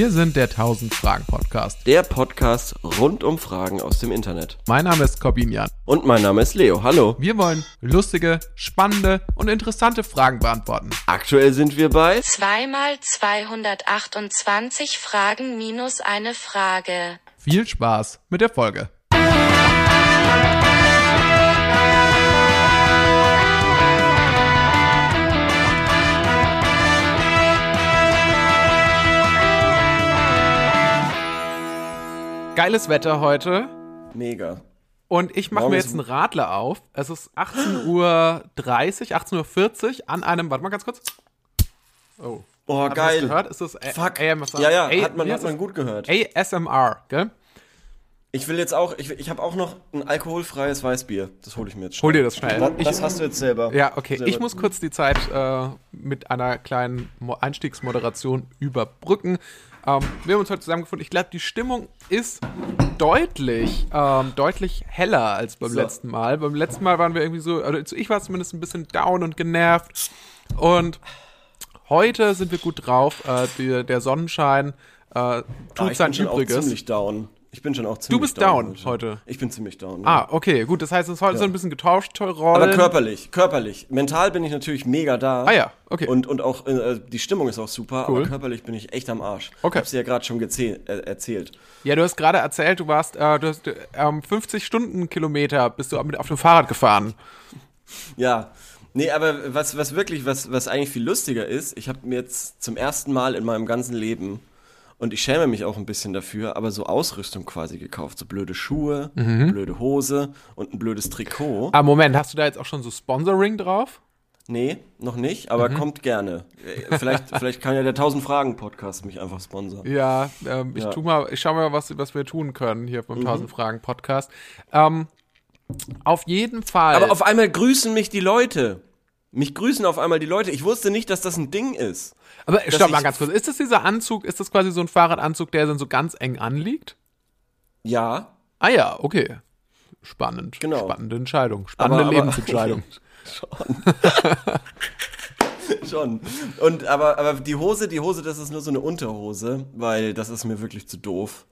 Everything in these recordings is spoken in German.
Wir sind der 1000 Fragen Podcast. Der Podcast rund um Fragen aus dem Internet. Mein Name ist Corbinian. Und mein Name ist Leo. Hallo. Wir wollen lustige, spannende und interessante Fragen beantworten. Aktuell sind wir bei Zweimal 228 Fragen minus eine Frage. Viel Spaß mit der Folge. Geiles Wetter heute. Mega. Und ich mache mir jetzt einen Radler auf. Es ist 18.30 Uhr, 18.40 Uhr an einem, warte mal ganz kurz. Oh. Oh, Habt geil. gehört? Ist das A- Fuck. AMSR? Ja, ja, A- hat man, hat man gut gehört. ASMR, gell? Ich will jetzt auch, ich, ich habe auch noch ein alkoholfreies Weißbier. Das hole ich mir jetzt schnell. Hol dir das schnell. Das, Ich- das hast du jetzt selber. Ja, okay. Selber. Ich muss kurz die Zeit äh, mit einer kleinen Mo Einstiegsmoderation überbrücken. Ähm, wir haben uns heute zusammengefunden. Ich glaube, die Stimmung ist deutlich, ähm, deutlich heller als beim So. letzten Mal. Beim letzten Mal waren wir irgendwie so, also ich war zumindest ein bisschen down und genervt. Und heute sind wir gut drauf. Äh, die, der Sonnenschein äh, Ah, tut ich sein bin schon auch Übriges. ziemlich down. Ich bin schon auch ziemlich bist down heute. Ich bin ziemlich down. Ah, okay, gut. Das heißt, es ist heute so ein bisschen getauscht, Rollen. Aber körperlich, körperlich. Mental bin ich natürlich mega da. Ah ja, okay. Und, und auch äh, die Stimmung ist auch super, Cool. aber körperlich bin ich echt am Arsch. Okay. Ich hab's dir ja gerade schon äh, erzählt. Ja, du hast gerade erzählt, du warst, äh, du hast äh, ähm, 50 Stundenkilometer bist du mit auf dem Fahrrad gefahren. Ja. Nee, aber was, was wirklich, was, was eigentlich viel lustiger ist, ich habe mir jetzt zum ersten Mal in meinem ganzen Leben, und ich schäme mich auch ein bisschen dafür, aber so Ausrüstung quasi gekauft. So blöde Schuhe, Mhm. blöde Hose und ein blödes Trikot. Ah, Moment, hast du da jetzt auch schon so Sponsoring drauf? Nee, noch nicht, aber Mhm. kommt gerne. Äh, Vielleicht, vielleicht kann ja der 1000 Fragen Podcast mich einfach sponsern. Ja, ähm, ich Ja. Mhm. tu mal, ich schau mal, was, was wir tun können hier beim 1000 Fragen Podcast. Ähm, auf jeden Fall. Aber auf einmal grüßen mich die Leute. Mich grüßen auf einmal die Leute. Ich wusste nicht, dass das ein Ding ist. Aber stopp mal ganz kurz. Ist das dieser Anzug, ist das quasi so ein Fahrradanzug, der dann so ganz eng anliegt? Ja, Ah ja, okay. Spannend. Genau. Spannende Entscheidung. Spannende Aber- aber- Lebensentscheidung. schon. Und aber, aber die Hose, die Hose, das ist nur so eine Unterhose, weil das ist mir wirklich zu doof.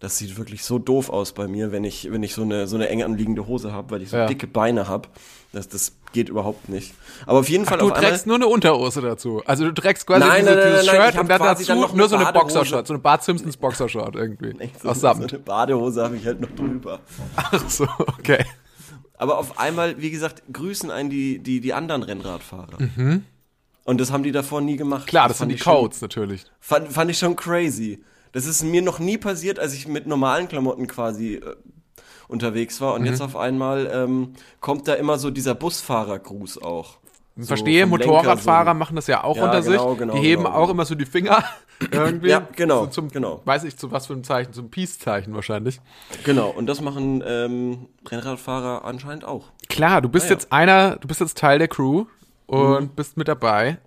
Das sieht wirklich so doof aus bei mir, wenn ich, wenn ich so eine, so eine eng anliegende Hose habe, weil ich so Ja. dicke Beine habe. Das, das geht überhaupt nicht. Aber auf jeden Fall Du auf einmal. trägst nur eine Unterhose dazu. Also du trägst quasi Nein, diese, nein, dieses nein, Shirt und dann dazu dann noch nur so eine Badehose. Boxershort, so eine Bart Simpsons Boxershort irgendwie. so, aus so Samt. eine Badehose habe ich halt noch drüber. Ach so, okay. Aber auf einmal, wie gesagt, grüßen einen die, die, die anderen Rennradfahrer. Und das haben die davor nie gemacht. Mhm. Klar, das sind fand die ich schon- Codes natürlich. Fand, fand ich schon crazy. Das ist mir noch nie passiert, als ich mit normalen Klamotten quasi äh, unterwegs war. Und Mhm. jetzt auf einmal ähm, kommt da immer so dieser Busfahrergruß auch. So Verstehe, Motorradfahrer so. machen das ja auch Ja, unter genau, sich. genau, die heben genau, auch immer so die Finger irgendwie. Ja, genau, So zum, genau. Weiß ich zu was für ein Zeichen, zum Peace-Zeichen wahrscheinlich. Genau, und das machen ähm, Rennradfahrer anscheinend auch. Klar, du bist Ah, ja. jetzt einer, du bist jetzt Teil der Crew und Mhm. bist mit dabei.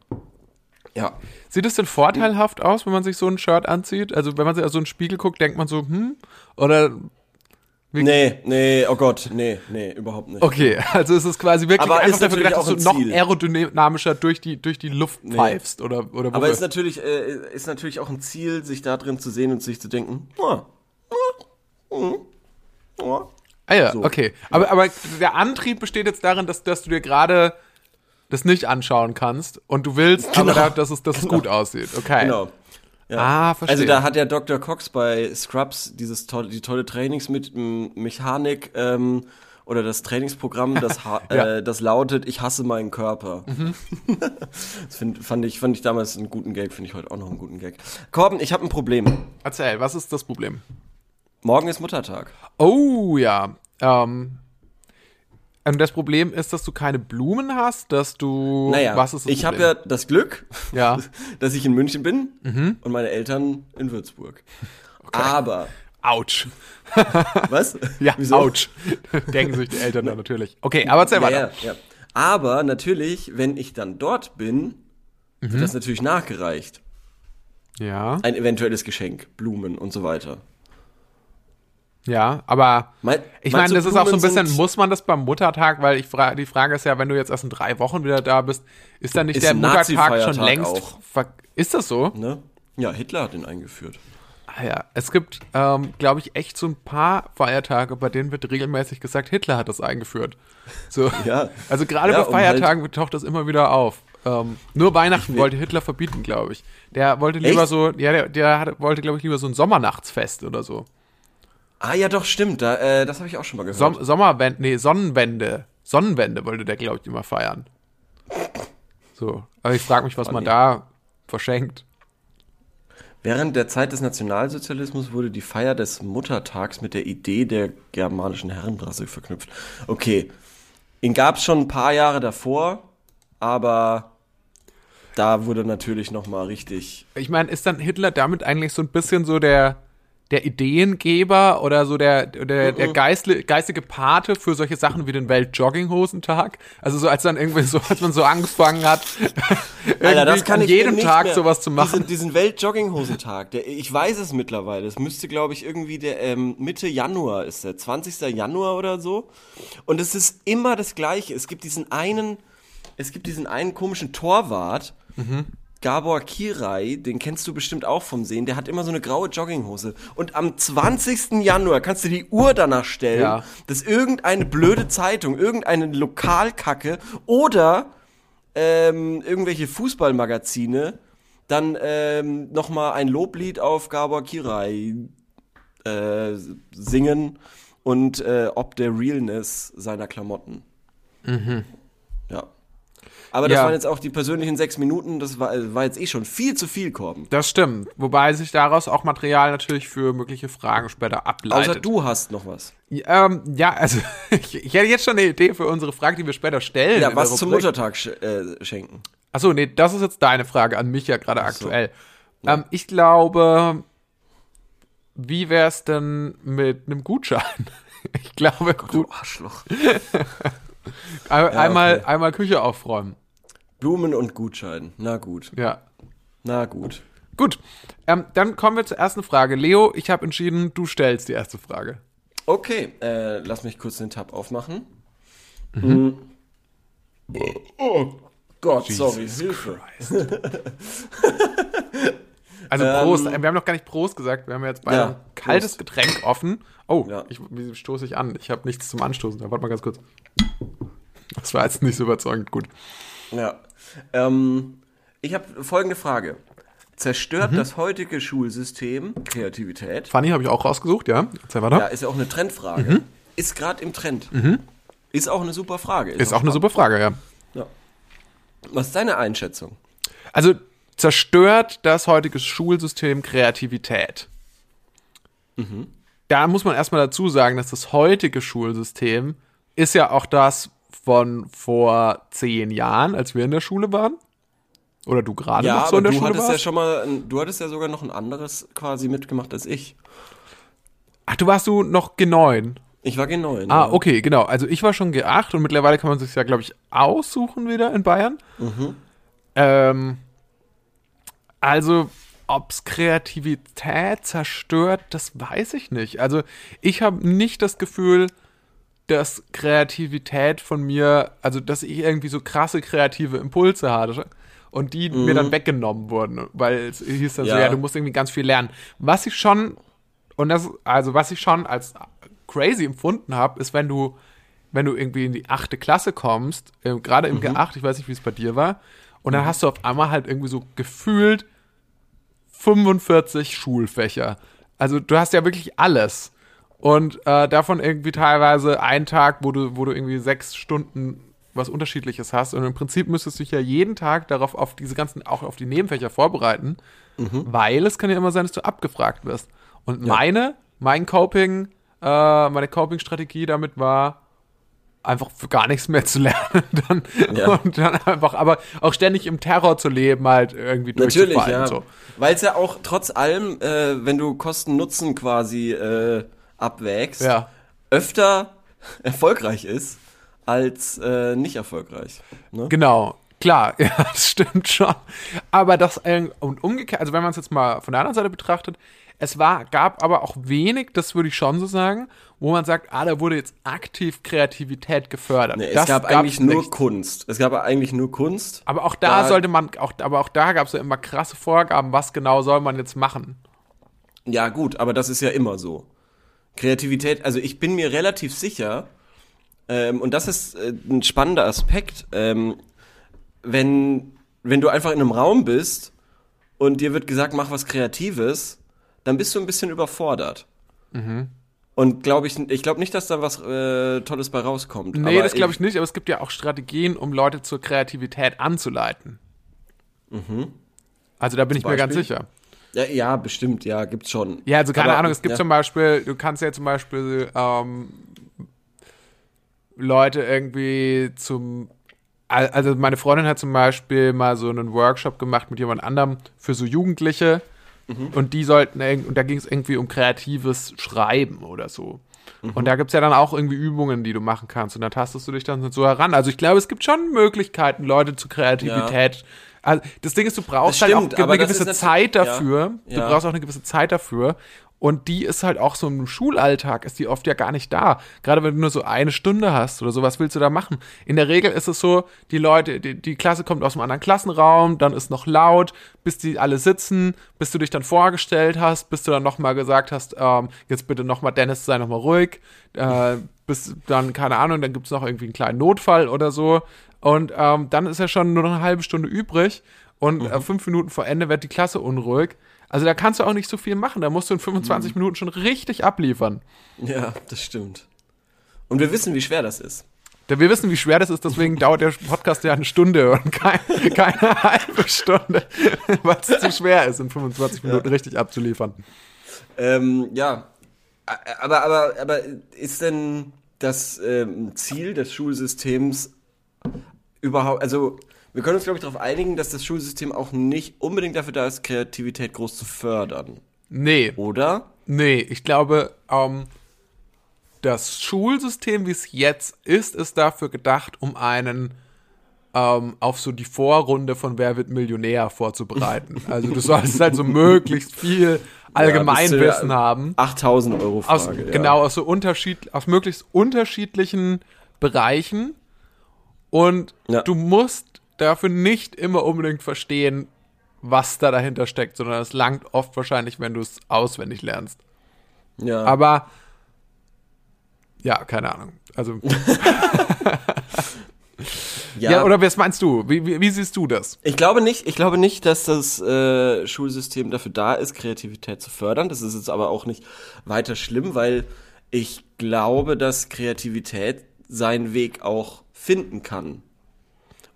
Ja. Sieht es denn vorteilhaft aus, wenn man sich so ein Shirt anzieht? Also wenn man sich aus so einen Spiegel guckt, denkt man so, hm? Oder Nee, nee, oh Gott, nee, nee, überhaupt nicht. Okay, also es ist quasi wirklich Aber einfach ist dafür gedacht, dass du ein noch Ziel. aerodynamischer durch die, durch die Luft pfeifst oder, oder Aber ist natürlich, äh, ist natürlich auch ein Ziel, sich da drin zu sehen und sich zu denken, ah, ah, ah, ah. Ja, So. okay. Aber, aber der Antrieb besteht jetzt darin, dass, dass du dir gerade das nicht anschauen kannst und du willst, Genau. aber da, dass, es, dass es gut aussieht. Okay. Genau. Ja. Ah, verstehe. Also da hat der Dr. Cox bei Scrubs dieses tolle, die tolle Trainings mit Mechanik ähm, oder das Trainingsprogramm, das, ha Ja. Mhm. äh, das lautet, ich hasse meinen Körper. das find, fand, ich, fand ich damals einen guten Gag, finde ich heute auch noch einen guten Gag. Korben, ich habe ein Problem. Erzähl, was ist das Problem? Morgen ist Muttertag. Oh ja. Ähm, und das Problem ist, dass du keine Blumen hast, dass du. Naja, was ist das ich habe ja das Glück, Ja. dass ich in München bin Mhm. und meine Eltern in Würzburg. Aber, Autsch. was? Ja, Wieso? Autsch. Denken sich die Eltern dann natürlich. Okay, aber erzähl Ja, weiter. ja. Aber natürlich, wenn ich dann dort bin, Mhm. wird das natürlich nachgereicht. Ja. Ein eventuelles Geschenk, Blumen und so weiter. Ja, aber Mein, ich meine, das ist auch so ein bisschen, muss man das beim Muttertag, weil ich frage, die Frage ist ja, wenn du jetzt erst in drei Wochen wieder da bist, ist dann nicht Ist der Muttertag schon längst, ist das so? Ne? Ja, Hitler hat ihn eingeführt. Ah ja, es gibt, ähm, glaube ich, echt so ein paar Feiertage, bei denen wird regelmäßig gesagt, Hitler hat das eingeführt. So. Ja. Also gerade Ja, bei um halt- Feiertagen taucht das immer wieder auf. Ähm, nur Weihnachten wollte Hitler verbieten, glaube ich. Der wollte lieber Echt? so, ja, der, der hatte, wollte, glaube ich, lieber so ein Sommernachtsfest oder so. Ah ja, doch, stimmt. Da, äh, das habe ich auch schon mal gehört. Som Sommerwende, nee, Sonnenwende. Sonnenwende wollte der, glaube ich, immer feiern. So. Aber ich frage mich, was man nee. da verschenkt. Während der Zeit des Nationalsozialismus wurde die Feier des Muttertags mit der Idee der germanischen Herrenrasse verknüpft. Okay, ihn gab es schon ein paar Jahre davor, aber da wurde natürlich noch mal richtig. Ich meine, ist dann Hitler damit eigentlich so ein bisschen so der, der Ideengeber oder so der, der, der geistle, geistige Pate für solche Sachen wie den Weltjogginghosentag? Also so als dann irgendwie so, als man so angefangen hat, irgendwie an jedem Tag mehr- sowas zu machen. Diesen, diesen Weltjogginghosentag, der, ich weiß es mittlerweile. Es müsste, glaube ich, irgendwie der ähm, Mitte Januar ist der, 20. Januar oder so. Und es ist immer das Gleiche. Es gibt diesen einen, es gibt diesen einen komischen Torwart, Mhm. Gabor Kirai, den kennst du bestimmt auch vom Sehen, der hat immer so eine graue Jogginghose. Und am 20. Januar kannst du die Uhr danach stellen, Ja. dass irgendeine blöde Zeitung, irgendeine Lokalkacke oder ähm, irgendwelche Fußballmagazine dann ähm, nochmal ein Loblied auf Gabor Kirai äh, singen und äh, ob der Realness seiner Klamotten. Ja. Aber das Ja. waren jetzt auch die persönlichen sechs Minuten, das war, war jetzt eh schon viel zu viel, Korben. Das stimmt. Wobei sich daraus auch Material natürlich für mögliche Fragen später ableitet. Außer du hast noch was. Ähm, ja, also ich, ich hätte jetzt schon eine Idee für unsere Frage, die wir später stellen. Ja, was zum. Muttertag sch äh, schenken. Achso, nee, das ist jetzt deine Frage an mich ja gerade aktuell. Ähm, ich glaube, wie wär's denn mit einem Gutschein? Ich glaube, gut, Arschloch. ein, einmal, okay. einmal Küche aufräumen. Blumen und Gutschein. Na gut. Ja. Na gut. Gut, ähm, dann kommen wir zur ersten Frage. Leo, ich habe entschieden, du stellst die erste Frage. Okay, äh, lass mich kurz den Tab aufmachen. Mhm. Oh Gott, sorry, Hilfe. Also Ähm, Prost, wir haben noch gar nicht Prost gesagt, wir haben jetzt beide Ja, ein kaltes Prost. Getränk offen. Oh, Ja. ich, wie stoße ich an? Ich habe nichts zum Anstoßen. Warte mal ganz kurz. Das war jetzt nicht so überzeugend gut. Ja. Ähm, ich habe folgende Frage. Zerstört Mhm. das heutige Schulsystem Kreativität? Fanny habe ich auch rausgesucht, ja? Erzähl weiter. Ja, ist ja auch eine Trendfrage. Ist gerade im Trend. Ist auch eine super Frage. Mhm. Ist auch eine super Frage, ja. Ja. Was ist deine Einschätzung? Also zerstört das heutige Schulsystem Kreativität. Da muss man erstmal dazu sagen, dass das heutige Schulsystem ist ja auch das von vor zehn Jahren, als wir in der Schule waren. Oder du gerade Ja, noch so in der du Schule hattest warst. ja schon mal, du hattest ja sogar noch ein anderes quasi mitgemacht als ich. Ach, du warst du noch G9. Ich war genau in. Ah, okay, genau. Also ich war schon G8 und mittlerweile kann man sich ja, glaube ich, aussuchen wieder in Bayern. Ähm, also, ob's Kreativität zerstört, das weiß ich nicht. Also ich habe nicht das Gefühl, dass Kreativität von mir, also dass ich irgendwie so krasse kreative Impulse hatte und die mir dann weggenommen wurden, weil es hieß dann so, Ja. ja, du musst irgendwie ganz viel lernen. Was ich schon und das, also was ich schon als crazy empfunden habe, ist, wenn du, wenn du irgendwie in die achte Klasse kommst, äh, gerade im G8, ich weiß nicht, wie es bei dir war, und dann hast du auf einmal halt irgendwie so gefühlt 45 Schulfächer. Also du hast ja wirklich alles. Und äh, davon irgendwie teilweise einen Tag, wo du, wo du irgendwie sechs Stunden was Unterschiedliches hast. Und im Prinzip müsstest du dich ja jeden Tag darauf, auf diese ganzen, auch auf die Nebenfächer vorbereiten, weil es kann ja immer sein, dass du abgefragt wirst. Und meine, mein Coping, äh, meine Coping-Strategie damit war, einfach für gar nichts mehr zu lernen dann, Ja. und dann einfach, aber auch ständig im Terror zu leben, halt irgendwie Natürlich, ja. So. Weil es ja auch trotz allem, äh, wenn du Kosten-Nutzen quasi äh, abwägst, Ja. öfter erfolgreich ist als äh, nicht erfolgreich. Ne? Genau, klar, ja, das stimmt schon. Aber das, äh, und umgekehrt, also wenn man es jetzt mal von der anderen Seite betrachtet, Es war, gab aber auch wenig, das würde ich schon so sagen, wo man sagt, ah, da wurde jetzt aktiv Kreativität gefördert. Nee, es das gab eigentlich nur nicht. Kunst. Es gab eigentlich nur Kunst. Aber auch da, Da- sollte man, auch, aber auch da gab es ja immer krasse Vorgaben, was genau soll man jetzt machen. Ja, gut, aber das ist ja immer so. Kreativität, also ich bin mir relativ sicher, ähm, und das ist äh, ein spannender Aspekt, ähm, wenn, wenn du einfach in einem Raum bist und dir wird gesagt, mach was Kreatives, dann bist du ein bisschen überfordert. Mhm. Und glaube ich, ich glaube nicht, dass da was äh, Tolles bei rauskommt. Nee, Aber das glaube ich nicht, aber es gibt ja auch Strategien, um Leute zur Kreativität anzuleiten. Also da bin ich mir ganz Mhm. Beispiel? sicher. Ja, ja, bestimmt, ja, gibt's schon. Ja, also keine Aber, Ahnung, es gibt ja. zum Beispiel, du kannst ja zum Beispiel ähm, Leute irgendwie zum Al- also meine Freundin hat zum Beispiel mal so einen Workshop gemacht mit jemand anderem für so Jugendliche Mhm. und die sollten und da ging es irgendwie um kreatives Schreiben oder so. Mhm. Und da gibt es ja dann auch irgendwie Übungen, die du machen kannst und da tastest du dich dann so heran. Also ich glaube, es gibt schon Möglichkeiten, Leute zu Kreativität. Also das Ding ist, du brauchst halt stimmt, auch ge- aber eine gewisse Zeit dafür. ja, Du ja. brauchst auch eine gewisse Zeit dafür. Und die ist halt auch so im Schulalltag, ist die oft ja gar nicht da. Gerade wenn du nur so eine Stunde hast oder so, was willst du da machen? In der Regel ist es so, die Leute, die, die Klasse kommt aus einem anderen Klassenraum, dann ist noch laut, bis die alle sitzen, bis du dich dann vorgestellt hast, bis du dann nochmal gesagt hast, ähm, jetzt bitte nochmal, Dennis, sei nochmal ruhig, äh, bis dann, keine Ahnung, dann gibt's noch irgendwie einen kleinen Notfall oder so. Und ähm, dann ist ja schon nur noch eine halbe Stunde übrig und äh, fünf Minuten vor Ende wird die Klasse unruhig. Also da kannst du auch nicht so viel machen. Da musst du in 25 Minuten schon richtig abliefern. Ja, das stimmt. Und wir wissen, wie schwer das ist. Denn wir wissen, wie schwer das ist, deswegen dauert der Podcast ja eine Stunde und kein, keine halbe Stunde, weil es zu schwer ist, in 25 Minuten richtig abzuliefern. Ähm, ja, aber, aber, aber ist denn das ähm, Ziel des Schulsystems überhaupt, also wir können uns, glaube ich, darauf einigen, dass das Schulsystem auch nicht unbedingt dafür da ist, Kreativität groß zu fördern, Nee, oder? nee, ich glaube, ähm, das Schulsystem, wie es jetzt ist, ist dafür gedacht, um einen ähm, auf so die Vorrunde von Wer wird Millionär vorzubereiten. Also du sollst halt so möglichst viel Allgemeinwissen Ja, haben. 8000 Euro Aus, Frage. ja. Genau, aus so unterschied, aus möglichst unterschiedlichen Bereichen. Und Ja. du musst dafür nicht immer unbedingt verstehen, was da dahinter steckt, sondern es langt oft wahrscheinlich, wenn du es auswendig lernst. Ja. Aber ja, keine Ahnung. Also ja, oder was meinst du? Wie, wie, wie siehst du das? Ich glaube nicht, ich glaube nicht, dass das äh, Schulsystem dafür da ist, Kreativität zu fördern. Das ist jetzt aber auch nicht weiter schlimm, weil ich glaube, dass Kreativität seinen Weg auch finden kann.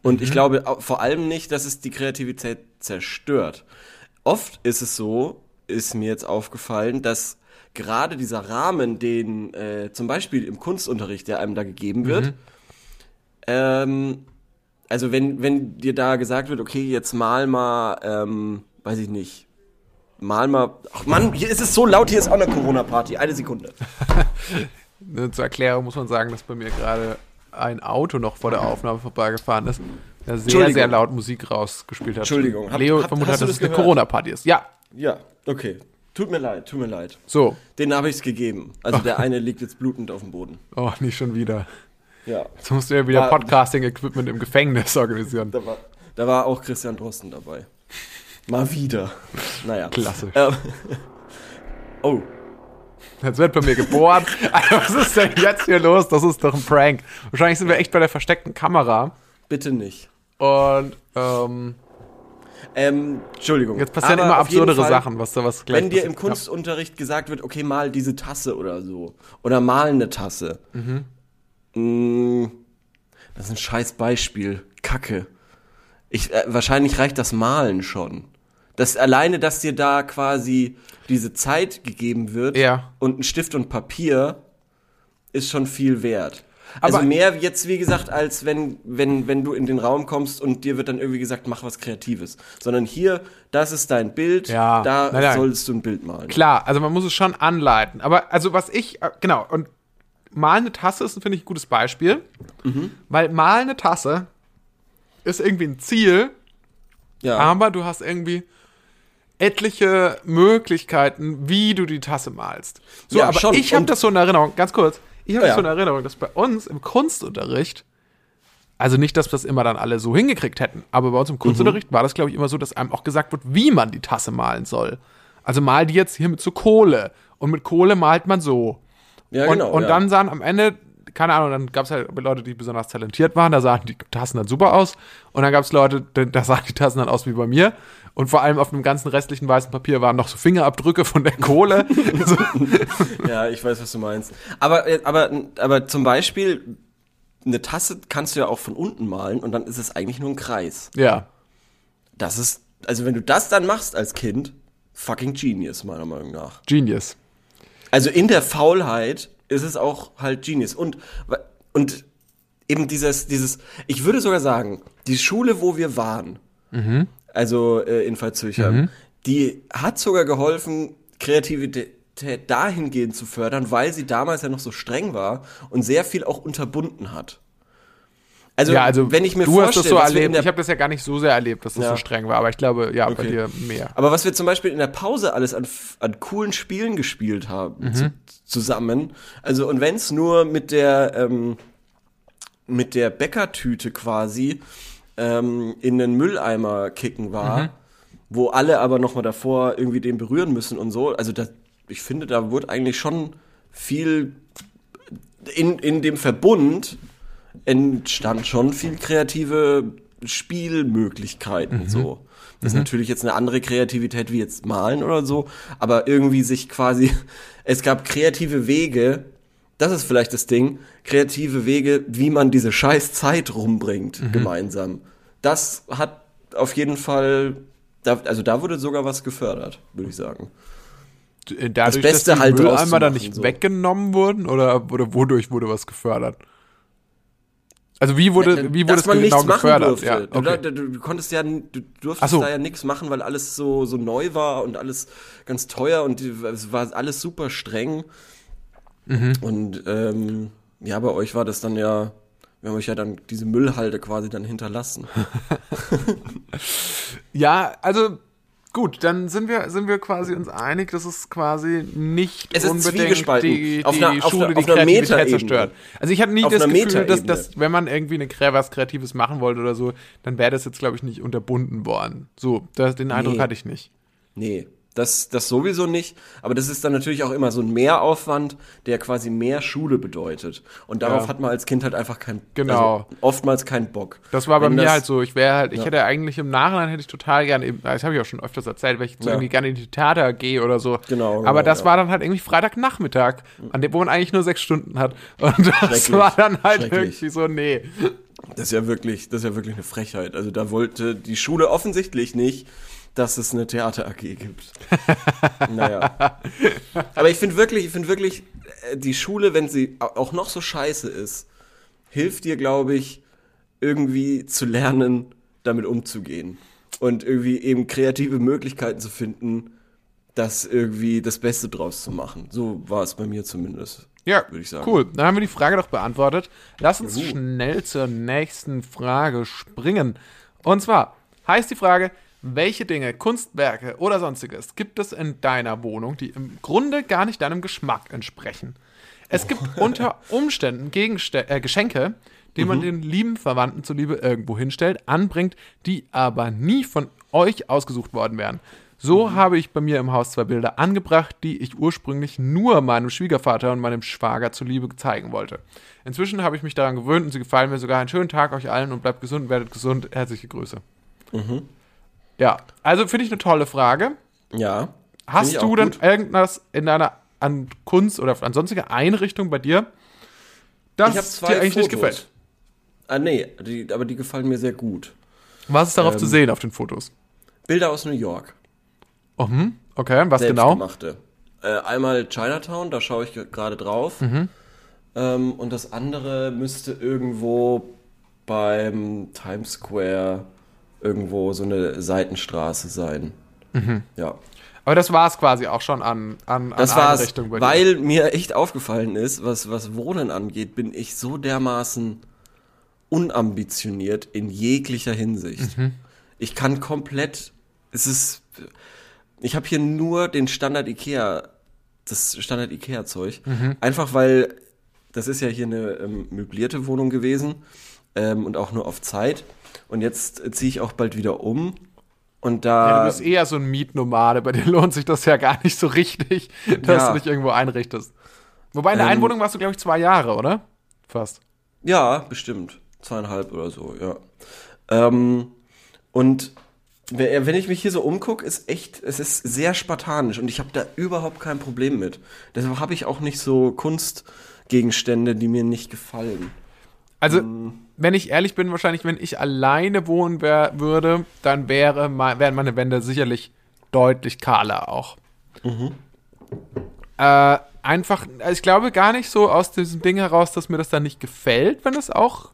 Und ich glaube au- vor allem nicht, dass es die Kreativität zerstört. Oft ist es so, ist mir jetzt aufgefallen, dass gerade dieser Rahmen, den äh, zum Beispiel im Kunstunterricht, der einem da gegeben wird, ähm, also wenn, wenn dir da gesagt wird, okay, jetzt mal mal, ähm, weiß ich nicht, mal mal, ach Mann, hier ist es so laut, hier ist auch eine Corona-Party, eine Sekunde. Zur Erklärung muss man sagen, dass bei mir gerade ein Auto noch vor der Aufnahme vorbeigefahren ist, der sehr, sehr laut Musik rausgespielt hat. Entschuldigung, hab- Leo hab- vermutet, hat, dass es eine? Corona-Party ist. Ja, Ja, okay. Tut mir leid, tut mir leid. so. Den habe ich es gegeben. Also der eine liegt jetzt blutend auf dem Boden. Oh, nicht schon wieder. Ja, Jetzt musst du ja wieder Podcasting-Equipment im Gefängnis organisieren. da war, da war auch Christian Drosten dabei. Mal wieder. Naja. Klassisch. Ähm, oh, Jetzt wird bei mir gebohrt. Alter, was ist denn jetzt hier los? Das ist doch ein Prank. Wahrscheinlich sind wir echt bei der versteckten Kamera. bitte nicht. Und ähm, Ähm, Entschuldigung. jetzt passieren immer absurdere Fall, Sachen, was da was gleich Wenn dir im. Kunstunterricht gesagt wird, okay, mal diese Tasse oder so. Oder mal eine Tasse. Mm, das ist ein scheiß Beispiel. Kacke. Ich, äh, wahrscheinlich reicht das Malen schon. Das alleine, dass dir da quasi diese Zeit gegeben wird Ja. und ein Stift und Papier ist schon viel wert. Also Aber- mehr jetzt, wie gesagt, als wenn, wenn, wenn du in den Raum kommst und dir wird dann irgendwie gesagt, mach was Kreatives. Sondern hier, das ist dein Bild, Ja. da Nein, nein. sollst du ein Bild malen. Klar, also man muss es schon anleiten. Aber also was ich, äh, genau, und mal eine Tasse ist, finde ich, ein gutes Beispiel. Mhm. Weil mal eine Tasse ist irgendwie ein Ziel, Ja. aber du hast irgendwie etliche Möglichkeiten, wie du die Tasse malst. So, Ja, aber schon. ich habe das so in Erinnerung, ganz kurz, ich habe Ja, das so in. Erinnerung, dass bei uns im Kunstunterricht, also nicht, dass das immer dann alle so hingekriegt hätten, aber bei uns im Kunstunterricht Mhm. war das, glaube ich, immer so, dass einem auch gesagt wird, wie man die Tasse malen soll. Also mal die jetzt hier mit so Kohle und mit Kohle malt man so. Ja, und genau. und ja. dann sahen am Ende, keine Ahnung, dann gab es halt Leute, die besonders talentiert waren, da sahen die Tassen dann super aus. Und dann gab es Leute, da sahen die Tassen dann aus wie bei mir. Und vor allem auf dem ganzen restlichen weißen Papier waren noch so Fingerabdrücke von der Kohle. so, Ja, ich weiß, was du meinst. Aber, äh, aber, aber zum Beispiel, eine Tasse kannst du ja auch von unten malen und dann ist es eigentlich nur ein Kreis. ja. Das ist, also wenn du das dann machst als Kind, fucking genius, meiner Meinung nach. Genius. Also in der Faulheit ist es auch halt Genius. Und, und eben dieses, dieses, ich würde sogar sagen, die Schule, wo wir waren, also äh, in Veitshöchheim, die hat sogar geholfen, Kreativität dahingehend zu fördern, weil sie damals ja noch so streng war und sehr viel auch unterbunden hat. Also, ja, also wenn ich mir du vorstelle, hast das so erlebt. Ich habe das ja gar nicht so sehr erlebt, dass das Ja. so streng war. Aber ich glaube, ja, bei Okay. dir mehr. Aber was wir zum Beispiel in der Pause alles an, an coolen Spielen gespielt haben zu, zusammen, also und wenn es nur mit der ähm, mit der Bäckertüte quasi ähm, in den Mülleimer kicken war, wo alle aber noch mal davor irgendwie den berühren müssen und so. Also das, ich finde, da wurde eigentlich schon viel in, in dem Verbund entstand schon viel kreative Spielmöglichkeiten so. Das ist natürlich jetzt eine andere Kreativität wie jetzt malen oder so, aber irgendwie sich quasi, es gab kreative Wege, das ist vielleicht das Ding, kreative Wege, wie man diese scheiß Zeit rumbringt gemeinsam. Das hat auf jeden Fall, da, also da wurde sogar was gefördert, würde ich sagen. Äh, Dadurch, Beste dass die halt Mülleimer dann machen, nicht so. weggenommen wurden oder, oder wodurch wurde was gefördert? Also wie wurde, wie wurde dass es man genau nichts machen gefördert? durfte. Ja, du, okay. du, du, du konntest ja, du durftest so. da ja nichts machen, weil alles so, so neu war und alles ganz teuer und es war alles super streng. Mhm. Und ähm, ja, bei euch war das dann ja, wir haben euch ja dann diese Müllhalde quasi dann hinterlassen. Ja, also gut, dann sind wir, sind wir quasi uns einig, dass es quasi nicht Es ist unbedingt zwiegespalten. die, Auf die einer- auf Schule einer- die auf Kreativität zerstört. Also ich hatte nie Auf das Gefühl, dass, dass wenn man irgendwie eine was Kreatives machen wollte oder so, dann wäre das jetzt, glaube ich, nicht unterbunden worden. So, das, den Eindruck Nee. hatte ich nicht. Nee, das, das sowieso nicht. Aber das ist dann natürlich auch immer so ein Mehraufwand, der quasi mehr Schule bedeutet. Und darauf Ja. hat man als Kind halt einfach keinen, Genau. also oftmals keinen Bock. Das war bei Wenn mir das- halt so. Ich wäre halt, ich Ja. hätte eigentlich im Nachhinein hätte ich total gerne, das habe ich auch schon öfters erzählt, weil ich so Ja. irgendwie gerne in die Theater AG oder so. Genau, Aber genau, das ja. war dann halt irgendwie Freitagnachmittag, an dem, wo man eigentlich nur sechs Stunden hat. Und das war dann halt irgendwie so, nee. Das ist ja wirklich, das ist ja wirklich eine Frechheit. Also da wollte die Schule offensichtlich nicht, dass es eine Theater AG gibt. naja. Aber ich finde wirklich, ich finde wirklich, äh, die Schule, wenn sie au- auch noch so scheiße ist, hilft dir, glaube ich, irgendwie zu lernen, damit umzugehen. Und irgendwie eben kreative Möglichkeiten zu finden, das irgendwie das Beste draus zu machen. So war es bei mir zumindest. Ja, Würde ich sagen. cool. Dann haben wir die Frage doch beantwortet. Lass uns Juhu. schnell zur nächsten Frage springen. Und zwar heißt die Frage, welche Dinge, Kunstwerke oder sonstiges gibt es in deiner Wohnung, die im Grunde gar nicht deinem Geschmack entsprechen? Es gibt unter Umständen Gegenste äh, Geschenke, die man den lieben Verwandten zuliebe irgendwo hinstellt, anbringt, die aber nie von euch ausgesucht worden wären. So habe ich bei mir im Haus zwei Bilder angebracht, die ich ursprünglich nur meinem Schwiegervater und meinem Schwager zuliebe zeigen wollte. Inzwischen habe ich mich daran gewöhnt und sie gefallen mir sogar. Einen schönen Tag euch allen und bleibt gesund, werdet gesund. Herzliche Grüße. Ja, also finde ich eine tolle Frage. Ja. Hast du denn gut. irgendwas in deiner an Kunst oder an sonstige Einrichtung bei dir, das Ich habe zwei dir eigentlich nicht Fotos. gefällt? Ah, nee, die, aber die gefallen mir sehr gut. Was ist darauf Ähm, zu sehen auf den Fotos? Bilder aus New York. Oh, hm? Okay, was genau? Äh, einmal Chinatown, da schaue ich gerade drauf. Mhm. Ähm, und das andere müsste irgendwo beim Times Square irgendwo so eine Seitenstraße sein. Mhm. Ja. Aber das war es quasi auch schon an, an, Das an Einrichtung bei dir. weil mir echt aufgefallen ist, was, was Wohnen angeht, bin ich so dermaßen unambitioniert in jeglicher Hinsicht. Mhm. Ich kann komplett, es ist, Ich habe hier nur den Standard Ikea, das Standard Ikea Zeug. Mhm. Einfach weil das ist ja hier eine ähm, möblierte Wohnung gewesen ähm, und auch nur auf Zeit. Und jetzt äh, ziehe ich auch bald wieder um. Und da. Ja, du bist eher so ein Mietnomade, bei dir lohnt sich das ja gar nicht so richtig, dass Ja. du dich irgendwo einrichtest. Wobei in der Ähm, Einwohnung warst du, glaube ich, zwei Jahre, oder? Fast. Ja, bestimmt. Zweieinhalb oder so, ja. Ähm, und we- wenn ich mich hier so umgucke, ist echt, es ist sehr spartanisch und ich habe da überhaupt kein Problem mit. Deshalb habe ich auch nicht so Kunstgegenstände, die mir nicht gefallen. Also, Ähm. Wenn ich ehrlich bin, wahrscheinlich, wenn ich alleine wohnen wär, würde, dann wäre wären meine Wände sicherlich deutlich kahler auch. Mhm. Äh, einfach, also ich glaube gar nicht so aus diesem Ding heraus, dass mir das dann nicht gefällt, wenn es auch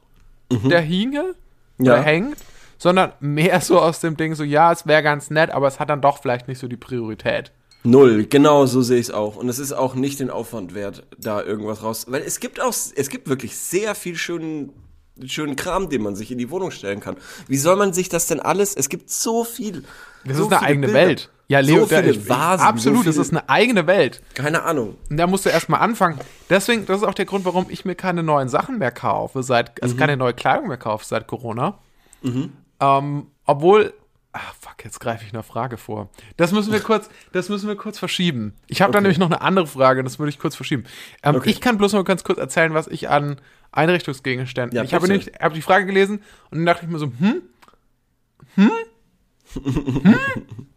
da hinge Mhm. Ja. oder hängt, sondern mehr so aus dem Ding so, ja, es wäre ganz nett, aber es hat dann doch vielleicht nicht so die Priorität. Null, genau so sehe ich es auch. Und es ist auch nicht den Aufwand wert, da irgendwas raus. Weil es gibt auch, es gibt wirklich sehr viel schönen, schönen Kram, den man sich in die Wohnung stellen kann. Wie soll man sich das denn alles? Es gibt so viel. Das so ist eine eigene Bilder, Welt. Ja, Leo, so da- viele ich- Vasen. absolut, so das ist eine eigene Welt. Keine Ahnung. Und da musst du erstmal anfangen. Deswegen, das ist auch der Grund, warum ich mir keine neuen Sachen mehr kaufe, seit, also keine neue Kleidung mehr kaufe seit Corona. Ähm, obwohl, ach fuck, jetzt greife ich eine Frage vor. Das müssen wir kurz, das müssen wir kurz verschieben. Ich habe da Okay. nämlich noch eine andere Frage, das würde ich kurz verschieben. Ähm, Okay. Ich kann bloß noch ganz kurz erzählen, was ich an Einrichtungsgegenständen. Ja, ich habe hab die Frage gelesen und dann dachte ich mir so, hm? Hm? hm?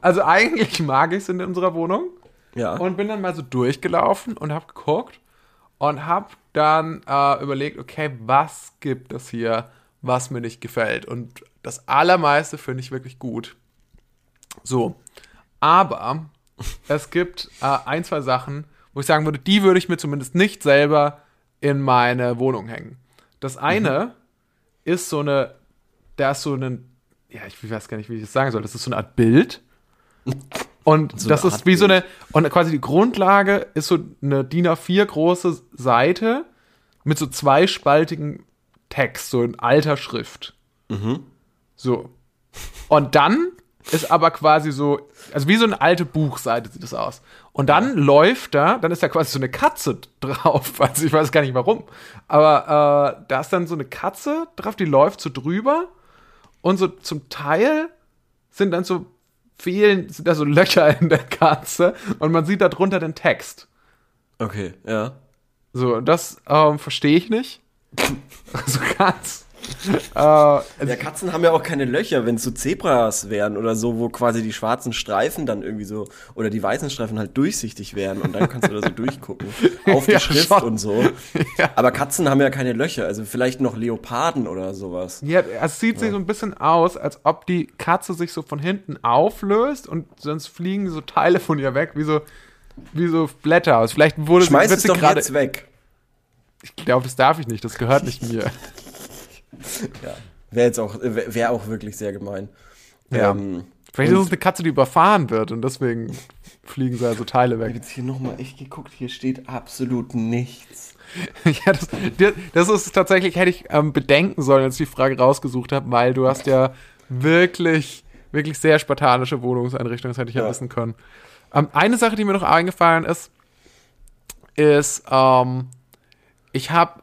Also eigentlich mag ich es in unserer Wohnung. Ja. Und bin dann mal so durchgelaufen und habe geguckt und habe dann äh, überlegt, okay, was gibt es hier, was mir nicht gefällt? Und das Allermeiste finde ich wirklich gut. So, aber es gibt äh, ein, zwei Sachen, wo ich sagen würde, die würde ich mir zumindest nicht selber in meine Wohnung hängen. Das eine ist so eine, da ist so ein, ja, ich weiß gar nicht, wie ich das sagen soll, das ist so eine Art Bild. Und So das ist Art wie so Bild. eine, und quasi die Grundlage ist so eine DIN A4 große Seite mit so zweispaltigen Text, so in alter Schrift. So. Und dann ist aber quasi so, also wie so eine alte Buchseite sieht das aus. Und dann läuft da, dann ist da quasi so eine Katze drauf. Also ich weiß gar nicht warum. Aber äh, da ist dann so eine Katze drauf, die läuft so drüber. Und so zum Teil sind dann so fehlen, sind da so Löcher in der Katze und man sieht da drunter den Text. Okay, ja. So, das ähm, verstehe ich nicht. so ganz. Äh, also Ja, Katzen haben ja auch keine Löcher, wenn es so Zebras wären oder so, wo quasi die schwarzen Streifen dann irgendwie so, oder die weißen Streifen halt durchsichtig wären und dann kannst du da so durchgucken. Auf die Ja, Schrift schon. und so. Aber Katzen haben ja keine Löcher, also vielleicht noch Leoparden oder sowas. Ja, es sieht sich so ein bisschen aus, als ob die Katze sich so von hinten auflöst und sonst fliegen so Teile von ihr weg, wie so, wie so Blätter aus. Vielleicht wurde Schmeiß wird es sie doch gerade. jetzt weg. Ich glaube, das darf ich nicht, das gehört nicht mir. Ja. Wäre jetzt auch, wäre wär auch wirklich sehr gemein. Ja. Ähm, Vielleicht ist es eine Katze, die überfahren wird und deswegen fliegen so also Teile Ich habe weg. jetzt hier nochmal echt geguckt, hier steht absolut nichts. ja, das, das ist tatsächlich, hätte ich ähm, bedenken sollen, als ich die Frage rausgesucht habe, weil du hast ja wirklich, wirklich sehr spartanische Wohnungseinrichtungen, das hätte ich ja, Ja. wissen können. Ähm, eine Sache, die mir noch eingefallen ist, ist, ähm, ich habe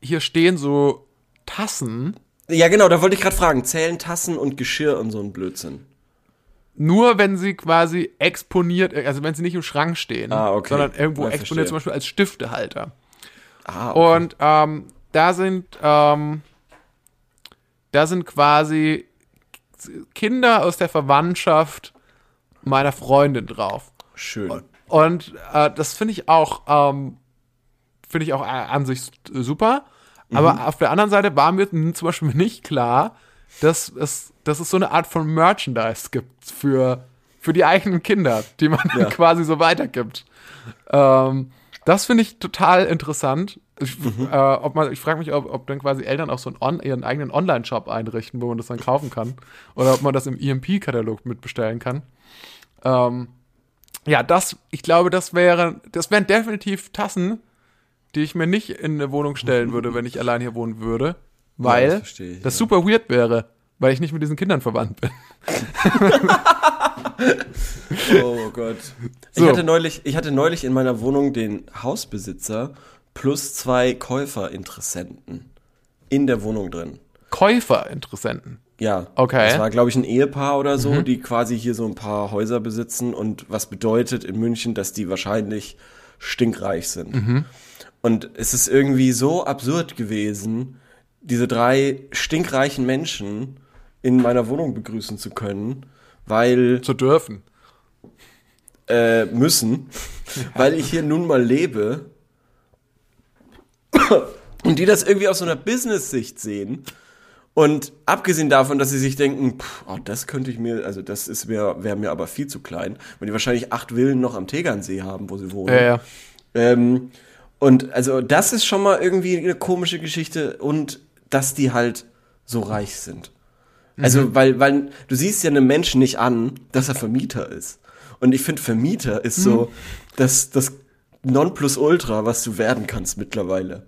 hier stehen so Tassen, Ja, genau, da wollte ich gerade fragen. Zählen Tassen und Geschirr und so ein Blödsinn? nur wenn sie quasi exponiert, also wenn sie nicht im Schrank stehen, Ah, okay. sondern irgendwo Ja, exponiert, verstehe. zum Beispiel als Stiftehalter. Ah, okay. Und ähm, da sind ähm, da sind quasi Kinder aus der Verwandtschaft meiner Freundin drauf. Schön. Und äh, das finde ich auch ähm, finde ich auch äh, an sich super. Aber auf der anderen Seite war mir zum Beispiel nicht klar, dass es, dass es so eine Art von Merchandise gibt für, für die eigenen Kinder, die man dann Ja. quasi so weitergibt. Ähm, das finde ich total interessant. Ich, äh, ob man, ich frage mich, ob, ob dann quasi Eltern auch so einen on, ihren eigenen Online-Shop einrichten, wo man das dann kaufen kann. Oder ob man das im EMP-Katalog mitbestellen kann. Ähm, ja, das, ich glaube, das wäre, das wären definitiv Tassen, die ich mir nicht in eine Wohnung stellen würde, wenn ich allein hier wohnen würde. Weil das verstehe ich, das ja. super weird wäre. weil ich nicht mit diesen Kindern verwandt bin. Oh Gott. So. Ich, hatte neulich, ich hatte neulich in meiner Wohnung den Hausbesitzer plus zwei Käuferinteressenten in der Wohnung drin. Käuferinteressenten. Ja. Okay. Mhm. Das war, glaube ich, ein Ehepaar oder so, die quasi hier so ein paar Häuser besitzen und was bedeutet in München, dass die wahrscheinlich stinkreich sind. Mhm. Und es ist irgendwie so absurd gewesen, diese drei stinkreichen Menschen in meiner Wohnung begrüßen zu können, weil Zu dürfen. äh, müssen, weil ich hier nun mal lebe und die das irgendwie aus so einer Business-Sicht sehen. Und abgesehen davon, dass sie sich denken, pff, oh, das könnte ich mir, also das ist mir, wäre mir aber viel zu klein, weil die wahrscheinlich acht Villen noch am Tegernsee haben, wo sie wohnen. Ja, ja. Ähm, und also das ist schon mal irgendwie eine komische Geschichte und dass die halt so reich sind. Also, Mhm. weil, weil du siehst ja einem Menschen nicht an, dass er Vermieter ist. Und ich finde, Vermieter ist Mhm. so das, das Nonplusultra, was du werden kannst mittlerweile.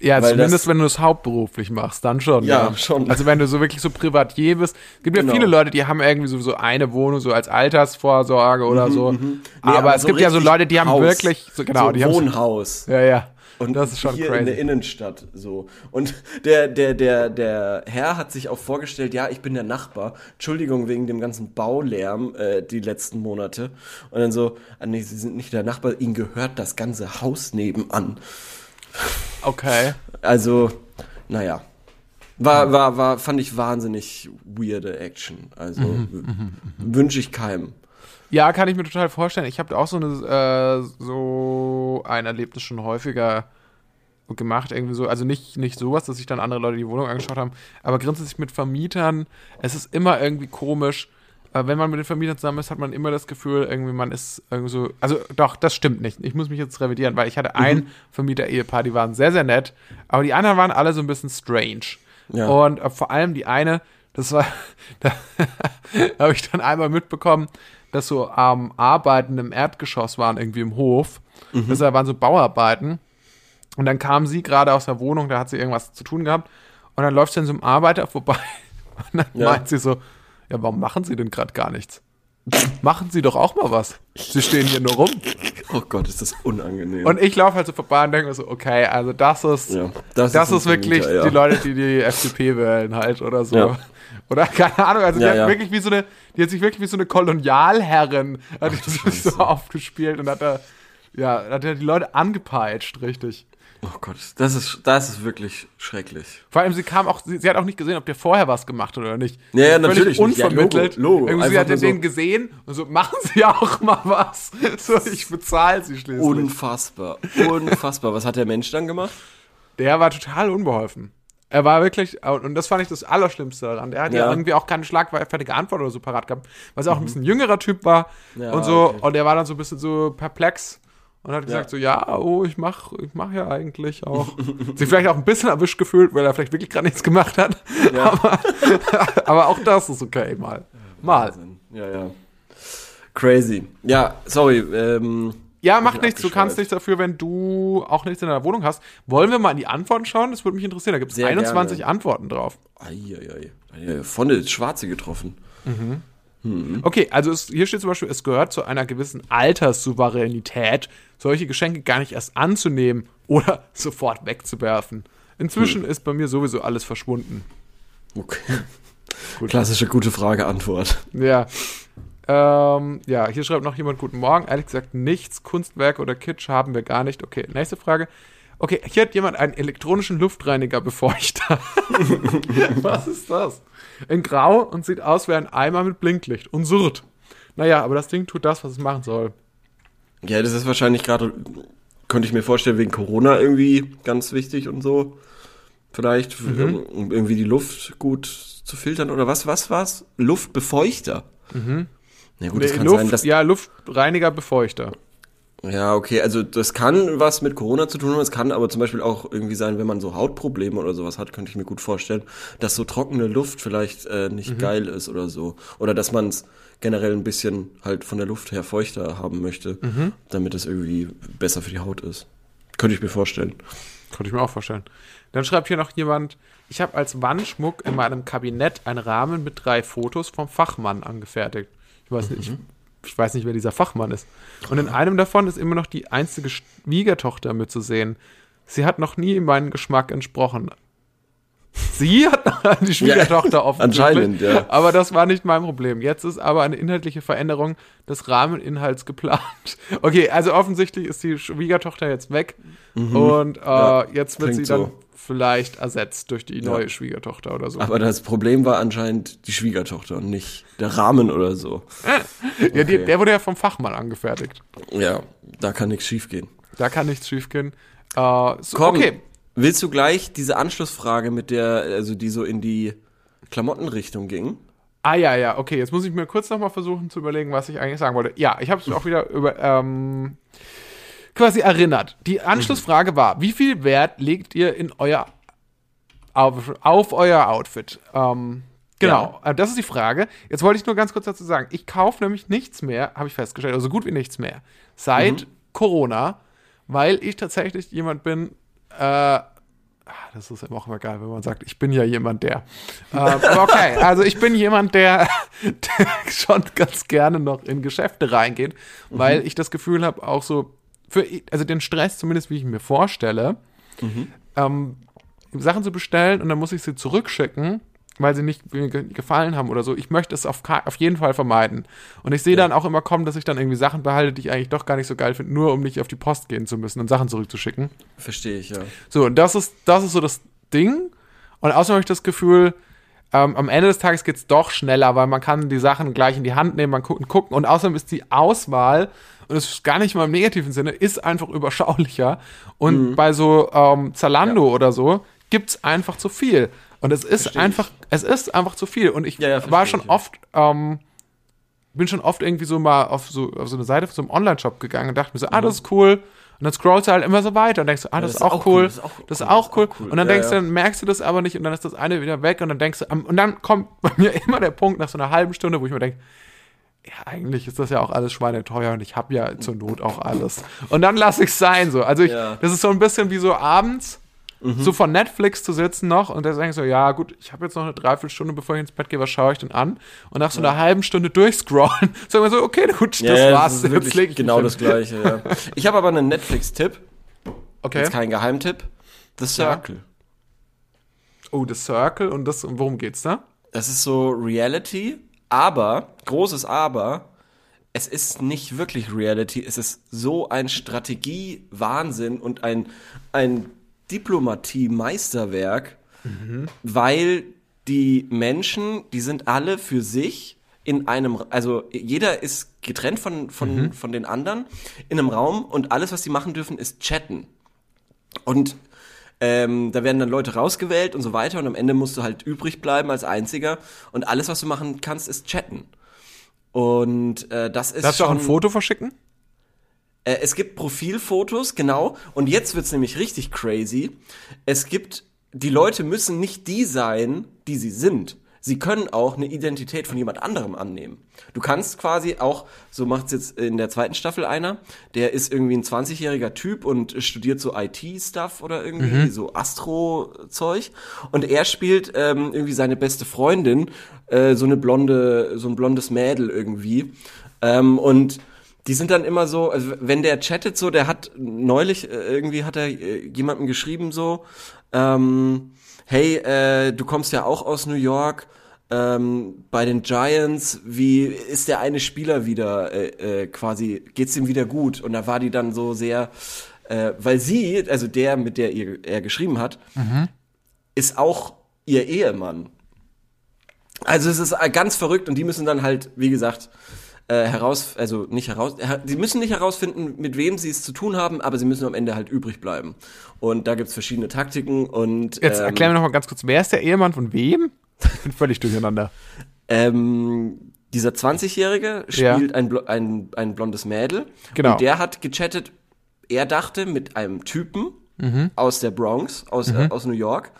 Ja, Weil zumindest das- wenn du es hauptberuflich machst, dann schon. Ja, schon. Also wenn du so wirklich so Privatier bist. Es gibt ja Genau. viele Leute, die haben irgendwie so, so eine Wohnung so als Altersvorsorge oder so. Nee, aber, es gibt ja so Leute, die haben Haus. wirklich, so genau, so die haben so, Wohnhaus. Ja, ja. Und das ist schon hier in der crazy. Innenstadt so. Und der, der, der, der Herr hat sich auch vorgestellt, ja, ich bin der Nachbar. Entschuldigung wegen dem ganzen Baulärm äh, die letzten Monate. Und dann so, ah, nee, Sie sind nicht der Nachbar, Ihnen gehört das ganze Haus nebenan. Okay. Also, naja. War, war, war, fand ich wahnsinnig weirde Action. Also Mhm, wünsche ich keinem. Ja, kann ich mir total vorstellen. Ich habe auch so, eine, äh, so ein Erlebnis schon häufiger gemacht, irgendwie so, also nicht, nicht sowas, dass sich dann andere Leute die Wohnung angeschaut haben, aber grundsätzlich mit Vermietern, es ist immer irgendwie komisch. Wenn man mit den Vermietern zusammen ist, hat man immer das Gefühl, irgendwie man ist irgendwie so, also doch, das stimmt nicht. Ich muss mich jetzt revidieren, weil ich hatte ein Vermieter-Ehepaar, die waren sehr, sehr nett, aber die anderen waren alle so ein bisschen strange. Ja. Und äh, vor allem die eine, das war, da habe ich dann einmal mitbekommen, dass so ähm, Arbeiten im Erdgeschoss waren, irgendwie im Hof. Das waren so Bauarbeiten. Und dann kam sie gerade aus der Wohnung, da hat sie irgendwas zu tun gehabt. Und dann läuft sie an so einem Arbeiter vorbei. Und dann Ja. meint sie so, ja, warum machen sie denn gerade gar nichts? Machen sie doch auch mal was. Sie stehen hier nur rum. Oh Gott, ist das unangenehm. Und ich laufe halt so vorbei und denke mir so, okay, also das ist, Ja, das, das ist, ist wirklich Vermieter, ja. die Leute, die die FDP wählen halt oder so. Ja. Oder keine Ahnung, also die hat wirklich wie so eine, die hat sich wirklich wie so eine Kolonialherrin, hat sich so aufgespielt und hat da, ja, hat da die Leute angepeitscht, richtig. Oh Gott, das ist, das ist wirklich schrecklich. Vor allem, sie kam auch, sie, sie hat auch nicht gesehen, ob der vorher was gemacht hat oder nicht. Ja, ja, natürlich nicht. Unvermittelt. Logo, Logo. Irgendwie, sie hat den so- gesehen und so, machen Sie auch mal was. So, ich bezahle Sie schließlich. Unfassbar. Unfassbar. Was hat der Mensch dann gemacht? Der war total unbeholfen. Er war wirklich, und das fand ich das Allerschlimmste daran. Der hat ja, Ja. irgendwie auch keine schlagfertige Antwort oder so parat gehabt, weil er auch ein bisschen jüngerer Typ war Mhm. Ja, und so. okay. Und der war dann so ein bisschen so perplex und hat gesagt Ja. so, ja, oh, ich mach, ich mach ja eigentlich auch. Sich vielleicht auch ein bisschen erwischt gefühlt, weil er vielleicht wirklich gerade nichts gemacht hat. Aber, aber auch das ist okay, mal. Mal. Ja, ja. Crazy. Ja, sorry. Ähm, Ja, macht nichts. Du kannst nichts dafür, wenn du auch nichts in deiner Wohnung hast. Wollen wir mal in die Antworten schauen? Das würde mich interessieren. Da gibt es Sehr 21 gerne. Antworten drauf. Eieiei. Eieiei. Von der Schwarze getroffen. Okay, also es, hier steht zum Beispiel, es gehört zu einer gewissen Alterssouveränität, solche Geschenke gar nicht erst anzunehmen oder sofort wegzuwerfen. Inzwischen ist bei mir sowieso alles verschwunden. Okay. Klassische gute Frage, Antwort. Ja. Ähm, ja, hier schreibt noch jemand Guten Morgen. Ehrlich gesagt, nichts, Kunstwerk oder Kitsch haben wir gar nicht. Okay, nächste Frage. Okay, hier hat jemand einen elektronischen Luftreiniger-Befeuchter. Was ist das? In Grau und sieht aus wie ein Eimer mit Blinklicht und surrt. Naja, aber das Ding tut das, was es machen soll. Ja, das ist wahrscheinlich gerade, könnte ich mir vorstellen, wegen Corona irgendwie ganz wichtig und so. Vielleicht, Mhm. um irgendwie die Luft gut zu filtern oder was, was war's? Luftbefeuchter. Mhm. Na gut, das Nee, kann Luft, sein, dass, ja, Luftreiniger-Befeuchter. Ja, okay, also das kann was mit Corona zu tun haben, es kann aber zum Beispiel auch irgendwie sein, wenn man so Hautprobleme oder sowas hat, könnte ich mir gut vorstellen, dass so trockene Luft vielleicht äh, nicht Mhm. geil ist oder so. Oder dass man es generell ein bisschen halt von der Luft her feuchter haben möchte, Mhm. damit es irgendwie besser für die Haut ist. Könnte ich mir vorstellen. Könnte ich mir auch vorstellen. Dann schreibt hier noch jemand, ich habe als Wandschmuck in meinem Kabinett einen Rahmen mit drei Fotos vom Fachmann angefertigt. Ich weiß nicht, ich, ich weiß nicht, wer dieser Fachmann ist. Und in einem davon ist immer noch die einzige Schwiegertochter mitzusehen. Sie hat noch nie meinen Geschmack entsprochen. Sie hat die Schwiegertochter offensichtlich. anscheinend, ja. Aber das war nicht mein Problem. Jetzt ist aber eine inhaltliche Veränderung des Rahmeninhalts geplant. Okay, also offensichtlich ist die Schwiegertochter jetzt weg und äh, Mhm. Ja, jetzt wird sie dann so. Vielleicht ersetzt durch die neue Ja. Schwiegertochter oder so. Aber das Problem war anscheinend die Schwiegertochter und nicht der Rahmen oder so. ja, die, okay. der wurde ja vom Fachmann angefertigt. Ja, da kann nichts schiefgehen. Da kann nichts schiefgehen. Äh, so, Komm, okay. willst du gleich diese Anschlussfrage mit der, also die so in die Klamottenrichtung ging? Ah ja, ja, okay. Jetzt muss ich mir kurz nochmal versuchen zu überlegen, was ich eigentlich sagen wollte. Ja, ich habe es auch wieder über ähm, quasi erinnert. Die Anschlussfrage war: Wie viel Wert legt ihr in euer auf, auf euer Outfit? Ähm, genau, äh, das ist die Frage. Jetzt wollte ich nur ganz kurz dazu sagen: Ich kaufe nämlich nichts mehr, habe ich festgestellt, also so gut wie nichts mehr seit Corona, weil ich tatsächlich jemand bin. Äh, Ah, das ist auch immer geil, wenn man sagt, ich bin ja jemand, der. Ähm, aber okay, also ich bin jemand, der, der schon ganz gerne noch in Geschäfte reingeht, weil ich das Gefühl habe, auch so, für, also den Stress, zumindest wie ich mir vorstelle, ähm, Sachen zu bestellen und dann muss ich sie zurückschicken, weil sie nicht mir ge- gefallen haben oder so. Ich möchte es auf, auf jeden Fall vermeiden. Und ich sehe dann auch immer kommen, dass ich dann irgendwie Sachen behalte, die ich eigentlich doch gar nicht so geil finde, nur um nicht auf die Post gehen zu müssen und Sachen zurückzuschicken. Verstehe ich, ja. So, und das ist, das ist so das Ding. Und außerdem habe ich das Gefühl, ähm, am Ende des Tages geht es doch schneller, weil man kann die Sachen gleich in die Hand nehmen, man gucken, gucken. Und außerdem ist die Auswahl, und das ist gar nicht mal im negativen Sinne, ist einfach überschaulicher. Und bei so ähm, Zalando Mhm. Ja. oder so gibt's einfach zu viel. Und es ist Versteh einfach, es ist einfach zu viel. Und ich Ja, ja, war schon ich, ja. oft, ähm, bin schon oft irgendwie so mal auf so, auf so eine Seite von so einem Online-Shop gegangen und dachte mir so, ah, das ist cool. Und dann scrollst du halt immer so weiter und denkst du, ah, das, ist auch cool, das ist auch cool, das ist auch cool. Und dann Ja, denkst du, ja. dann merkst du das aber nicht und dann ist das eine wieder weg und dann denkst du, und dann kommt bei mir immer der Punkt nach so einer halben Stunde, wo ich mir denke, ja, eigentlich ist das ja auch alles schweineteuer und ich habe ja zur Not auch alles. Und dann lasse ich es sein so. Also ich, Ja. das ist so ein bisschen wie so abends, so von Netflix zu sitzen noch und da denkst du, ja gut, ich habe jetzt noch eine Dreiviertelstunde, bevor ich ins Bett gehe, was schaue ich denn an? Und nach so einer halben Stunde durchscrollen, sagen wir so, okay, gut, das ja, war's, ist jetzt leg ich genau das. Gleiche, ja. Ich habe aber einen Netflix-Tipp. Okay. Jetzt kein Geheimtipp. The Circle. Oh, The Circle und das, und worum geht's da? Das ist so Reality, aber, großes Aber, es ist nicht wirklich Reality, es ist so ein Strategie-Wahnsinn und ein, ein Diplomatie-Meisterwerk, weil die Menschen, die sind alle für sich in einem, also jeder ist getrennt von, von, von den anderen in einem Raum und alles, was sie machen dürfen, ist chatten. Und ähm, da werden dann Leute rausgewählt und so weiter und am Ende musst du halt übrig bleiben als Einziger und alles, was du machen kannst, ist chatten. Und äh, das ist Darfst du auch ein Foto verschicken? äh, es gibt Profilfotos, genau. Und jetzt wird's nämlich richtig crazy. Es gibt, die Leute müssen nicht die sein, die sie sind. Sie können auch eine Identität von jemand anderem annehmen. Du kannst quasi auch, so macht's jetzt in der zweiten Staffel einer, der ist irgendwie ein 20-jähriger Typ und studiert so IT-Stuff oder irgendwie so Astro-Zeug. Und er spielt ähm, irgendwie seine beste Freundin, äh, so eine blonde, so ein blondes Mädel irgendwie. Ähm, und die sind dann immer so, also wenn der chattet so, der hat neulich äh, irgendwie hat er äh, jemandem geschrieben so, ähm, hey, äh, du kommst ja auch aus New York, ähm, bei den Giants, wie ist der eine Spieler wieder äh, äh, quasi, geht's ihm wieder gut? Und da war die dann so sehr, äh, weil sie, also der, mit der ihr, er geschrieben hat, ist auch ihr Ehemann. Also es ist äh, ganz verrückt und die müssen dann halt, wie gesagt, äh, heraus, also nicht heraus, her, die müssen nicht herausfinden, mit wem sie es zu tun haben, aber sie müssen am Ende halt übrig bleiben. Und da gibt's verschiedene Taktiken und Jetzt ähm, erklär mir noch mal ganz kurz, wer ist der Ehemann von wem? Ich bin völlig durcheinander. ähm, dieser 20-Jährige Ja. spielt ein, Blo- ein, ein blondes Mädel Genau. und der hat gechattet, er dachte mit einem Typen Mhm. aus der Bronx, aus, äh, aus New York,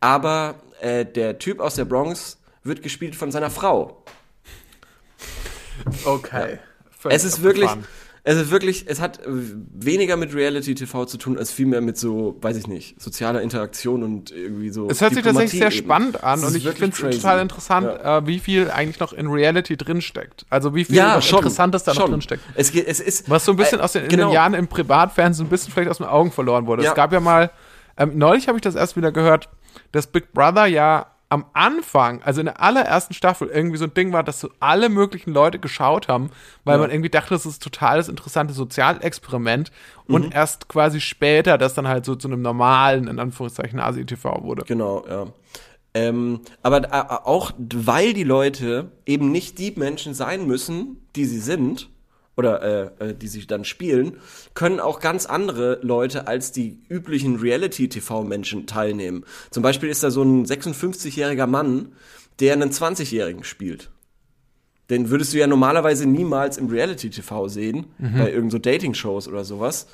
aber äh, der Typ aus der Bronx wird gespielt von seiner Frau. Okay. Es ist wirklich, Es ist wirklich, es hat weniger mit Reality TV zu tun, als vielmehr mit so, weiß ich nicht, sozialer Interaktion und irgendwie so. Es hört sich tatsächlich sehr eben. spannend an und ich finde es total interessant, Ja. äh, wie viel eigentlich noch in Reality drinsteckt. Also wie viel Ja, schon. Interessantes da noch schon. drinsteckt. Es, geht, es ist. Was so ein bisschen äh, aus den, in genau. den Jahren im Privatfernsehen so ein bisschen vielleicht aus den Augen verloren wurde. Ja. Es gab ja mal, ähm, neulich habe ich das erst wieder gehört, dass Big Brother ja am Anfang, also in der allerersten Staffel, irgendwie so ein Ding war, dass so alle möglichen Leute geschaut haben, weil Ja. man irgendwie dachte, das ist totales interessantes Sozialexperiment Mhm. und erst quasi später das dann halt so zu einem normalen, in Anführungszeichen, Asi-TV wurde. Genau, ja. Ähm, aber äh, auch weil die Leute eben nicht die Menschen sein müssen, die sie sind, oder äh, äh, die sie dann spielen, können auch ganz andere Leute als die üblichen Reality-TV-Menschen teilnehmen. Zum Beispiel ist da so ein 56-jähriger Mann, der einen 20-Jährigen spielt. Den würdest du ja normalerweise niemals im Reality-TV sehen, bei irgend so Dating-Shows oder sowas.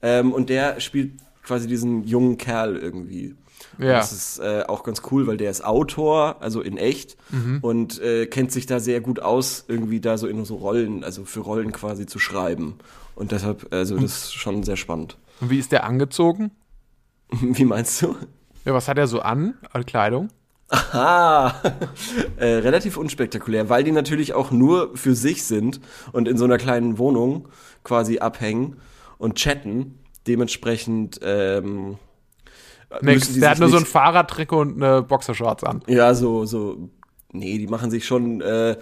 Ähm, und der spielt quasi diesen jungen Kerl irgendwie. Ja. Das ist äh, auch ganz cool, weil der ist Autor, also in echt, und äh, kennt sich da sehr gut aus, irgendwie da so in so Rollen, also für Rollen quasi zu schreiben. Und deshalb, also das ist schon sehr spannend. Und wie ist der angezogen? Wie meinst du? Ja, was hat er so an, an Kleidung? Ah, äh, relativ unspektakulär, weil die natürlich auch nur für sich sind und in so einer kleinen Wohnung quasi abhängen und chatten. Dementsprechend ähm, Nix, der hat nur so ein Fahrradtrikot und eine Boxershorts an. Ja, so, so, nee, die machen sich schon, äh,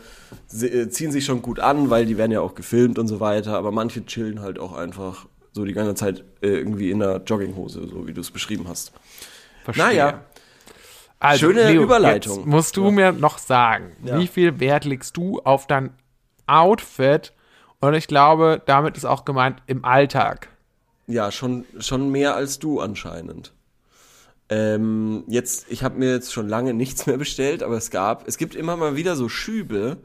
äh, ziehen sich schon gut an, weil die werden ja auch gefilmt und so weiter, aber manche chillen halt auch einfach so die ganze Zeit äh, irgendwie in einer Jogginghose, so wie du es beschrieben hast. Verstehe. Naja, Also, Schöne Leo, Überleitung. Jetzt musst du mir noch sagen, Ja. wie viel Wert legst du auf dein Outfit? Und ich glaube, damit ist auch gemeint im Alltag. Ja, schon, schon mehr als du anscheinend. Ähm, jetzt, ich habe mir jetzt schon lange nichts mehr bestellt, aber es gab, es gibt immer mal wieder so Schübe,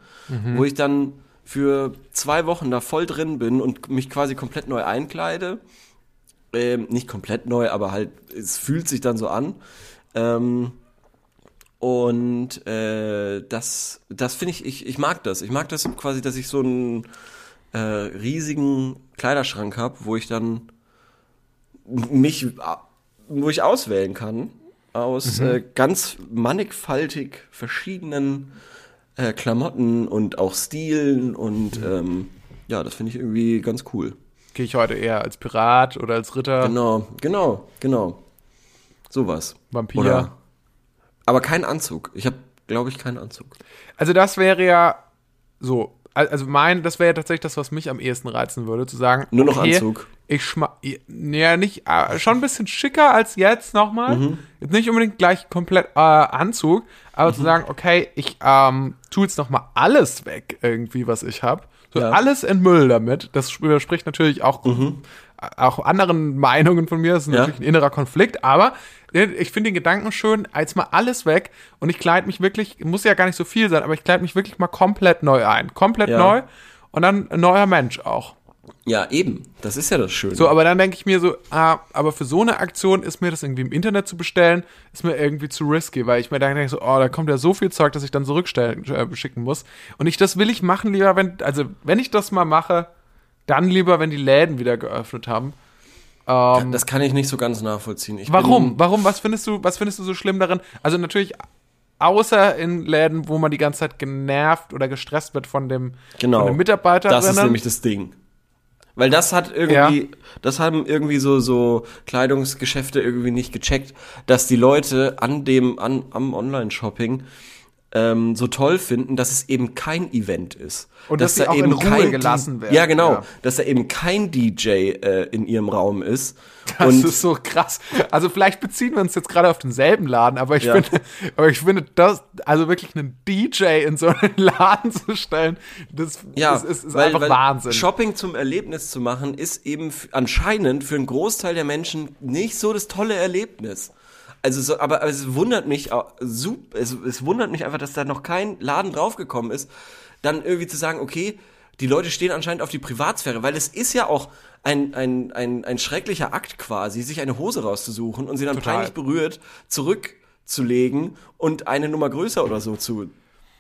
wo ich dann für zwei Wochen da voll drin bin und mich quasi komplett neu einkleide. Ähm, nicht komplett neu, aber halt, es fühlt sich dann so an. Ähm, und äh, das, das finde ich, ich, ich mag das. Ich mag das quasi, dass ich so einen äh, riesigen Kleiderschrank habe, wo ich dann mich, wo ich auswählen kann aus äh, ganz mannigfaltig verschiedenen äh, Klamotten und auch Stilen und ähm, ja, das finde ich irgendwie ganz cool. Gehe ich heute eher als Pirat oder als Ritter, Genau, genau, genau. Sowas. Vampir? Oder, aber kein Anzug. Ich habe, glaube ich, keinen Anzug. Also das wäre ja so, also mein, das wäre ja tatsächlich das, was mich am ehesten reizen würde, zu sagen, Nur noch okay, Anzug. Ich schma ja nicht, äh, schon ein bisschen schicker als jetzt nochmal. Mhm. Jetzt nicht unbedingt gleich komplett äh, Anzug, aber Mhm. zu sagen, okay, ich ähm, tu jetzt nochmal alles weg irgendwie, was ich habe. So Ja. alles in Müll damit. Das widerspricht natürlich auch, äh, auch anderen Meinungen von mir. Das ist. Ja. natürlich ein innerer Konflikt, aber äh, ich finde den Gedanken schön, jetzt mal alles weg und ich kleide mich wirklich, muss ja gar nicht so viel sein, aber ich kleide mich wirklich mal komplett neu ein. Komplett Ja. neu und dann ein neuer Mensch auch. Ja, eben. Das ist ja das Schöne. So, aber dann denke ich mir so, ah, aber für so eine Aktion ist mir das irgendwie im Internet zu bestellen, ist mir irgendwie zu risky, weil ich mir dann denke so, oh, da kommt ja so viel Zeug, dass ich dann zurückstellen, äh, schicken muss. Und ich, das will ich machen lieber, wenn, also wenn ich das mal mache, dann lieber, wenn die Läden wieder geöffnet haben. Ähm, das kann ich nicht so ganz nachvollziehen. Ich warum? Warum? Was findest du, was findest du so schlimm darin? Also natürlich, außer in Läden, wo man die ganze Zeit genervt oder gestresst wird von dem, genau. von den Mitarbeiterinnen. Das ist nämlich das Ding. Weil das hat irgendwie, Ja. das haben irgendwie so, so Kleidungsgeschäfte irgendwie nicht gecheckt, dass die Leute an dem, an, am Online-Shopping ähm, so toll finden, dass es eben kein Event ist. Und dass sie auch in Ruhe gelassen werden. Ja, genau. Ja. Dass da eben kein DJ äh, in ihrem Raum ist. Das und ist so krass. Also vielleicht beziehen wir uns jetzt gerade auf denselben Laden, aber ich Ja. finde, aber ich finde das, also wirklich einen DJ in so einen Laden zu stellen, das, Ja, das ist, ist weil, einfach weil Wahnsinn. Shopping zum Erlebnis zu machen, ist eben anscheinend für einen Großteil der Menschen nicht so das tolle Erlebnis. Also so, aber, aber es wundert mich, au- sup- es, es wundert mich einfach, dass da noch kein Laden draufgekommen ist, dann irgendwie zu sagen, okay, die Leute stehen anscheinend auf die Privatsphäre, weil es ist ja auch ein, ein, ein, ein schrecklicher Akt quasi, sich eine Hose rauszusuchen und sie dann Total. peinlich berührt zurückzulegen und eine Nummer größer oder so zu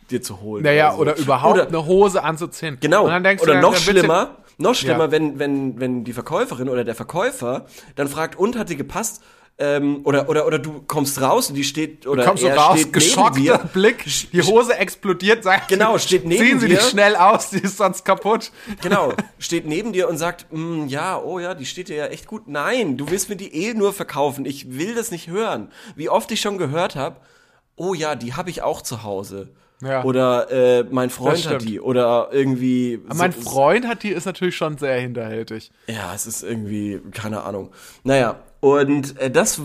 dir zu holen. Naja, so. oder überhaupt Oder- eine Hose anzuziehen. Genau. Dann oder noch dann wird's schlimmer, noch schlimmer, Ja. wenn, wenn, wenn die Verkäuferin oder der Verkäufer dann fragt, und hat die gepasst? Ähm, oder, oder, oder du kommst raus und die steht, oder Ja, kommst du er raus, steht neben geschockter dir. Blick, die Hose explodiert, sagt Genau, steht neben Ziehen Sie dir. die schnell aus, die ist sonst kaputt. Genau, steht neben dir und sagt, "Mm, ja, oh ja, die steht dir ja echt gut. Nein, du willst mir die eh nur verkaufen. Ich will das nicht hören. Wie oft ich schon gehört habe, oh ja, die habe ich auch zu Hause. Ja. Oder äh, mein Freund hat die. Oder irgendwie. Mein so- Freund hat die, ist natürlich schon sehr hinterhältig. Ja, es ist irgendwie, keine Ahnung. Naja, und äh, das,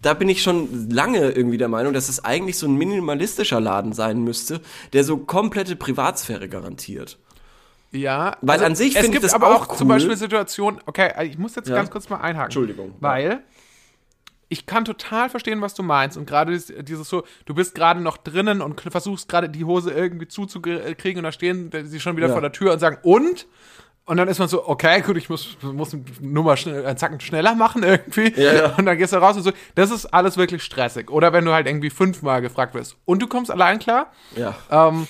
da bin ich schon lange irgendwie der Meinung, dass es eigentlich so ein minimalistischer Laden sein müsste, der so komplette Privatsphäre garantiert. Ja, also Weil an sich finde ich gibt das aber auch auch zum cool. Beispiel Situationen, okay, ich muss jetzt Ja. ganz kurz mal einhaken. Entschuldigung. Weil ich kann total verstehen, was du meinst. Und gerade dieses, dieses so, du bist gerade noch drinnen und versuchst gerade die Hose irgendwie zuzukriegen und da stehen sie schon wieder Ja. vor der Tür und sagen, und? Und dann ist man so, okay, gut, ich muss, muss nur mal schnell, einen Zacken schneller machen irgendwie. Ja, ja. Und dann gehst du raus und so. Das ist alles wirklich stressig. Oder wenn du halt irgendwie fünfmal gefragt wirst. Und du kommst allein klar. Ja. Ähm,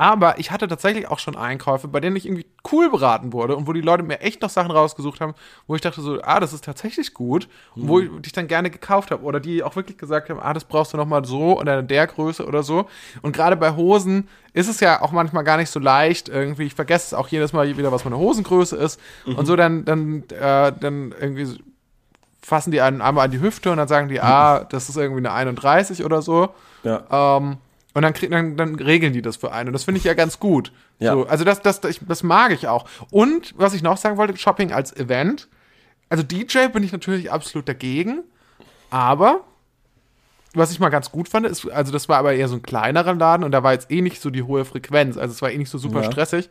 aber ich hatte tatsächlich auch schon Einkäufe, bei denen ich irgendwie cool beraten wurde und wo die Leute mir echt noch Sachen rausgesucht haben, wo ich dachte so, ah, das ist tatsächlich gut und wo ich dich dann gerne gekauft habe oder die auch wirklich gesagt haben, ah, das brauchst du noch mal so oder in der Größe oder so. Und gerade bei Hosen ist es ja auch manchmal gar nicht so leicht irgendwie. Ich vergesse es auch jedes Mal wieder, was meine Hosengröße ist und so dann dann äh, dann irgendwie fassen die einen einmal an die Hüfte und dann sagen die, ah, das ist irgendwie eine 31 oder so. Ja. Ähm, und dann, krieg, dann, dann regeln die das für einen. Und das finde ich ja ganz gut. Ja. So, also das, das, das, das mag ich auch. Und was ich noch sagen wollte, Shopping als Event. Also DJ bin ich natürlich absolut dagegen. Aber was ich mal ganz gut fand, ist, also das war aber eher so ein kleinerer Laden und da war jetzt eh nicht so die hohe Frequenz. Also es war eh nicht so super Ja. stressig.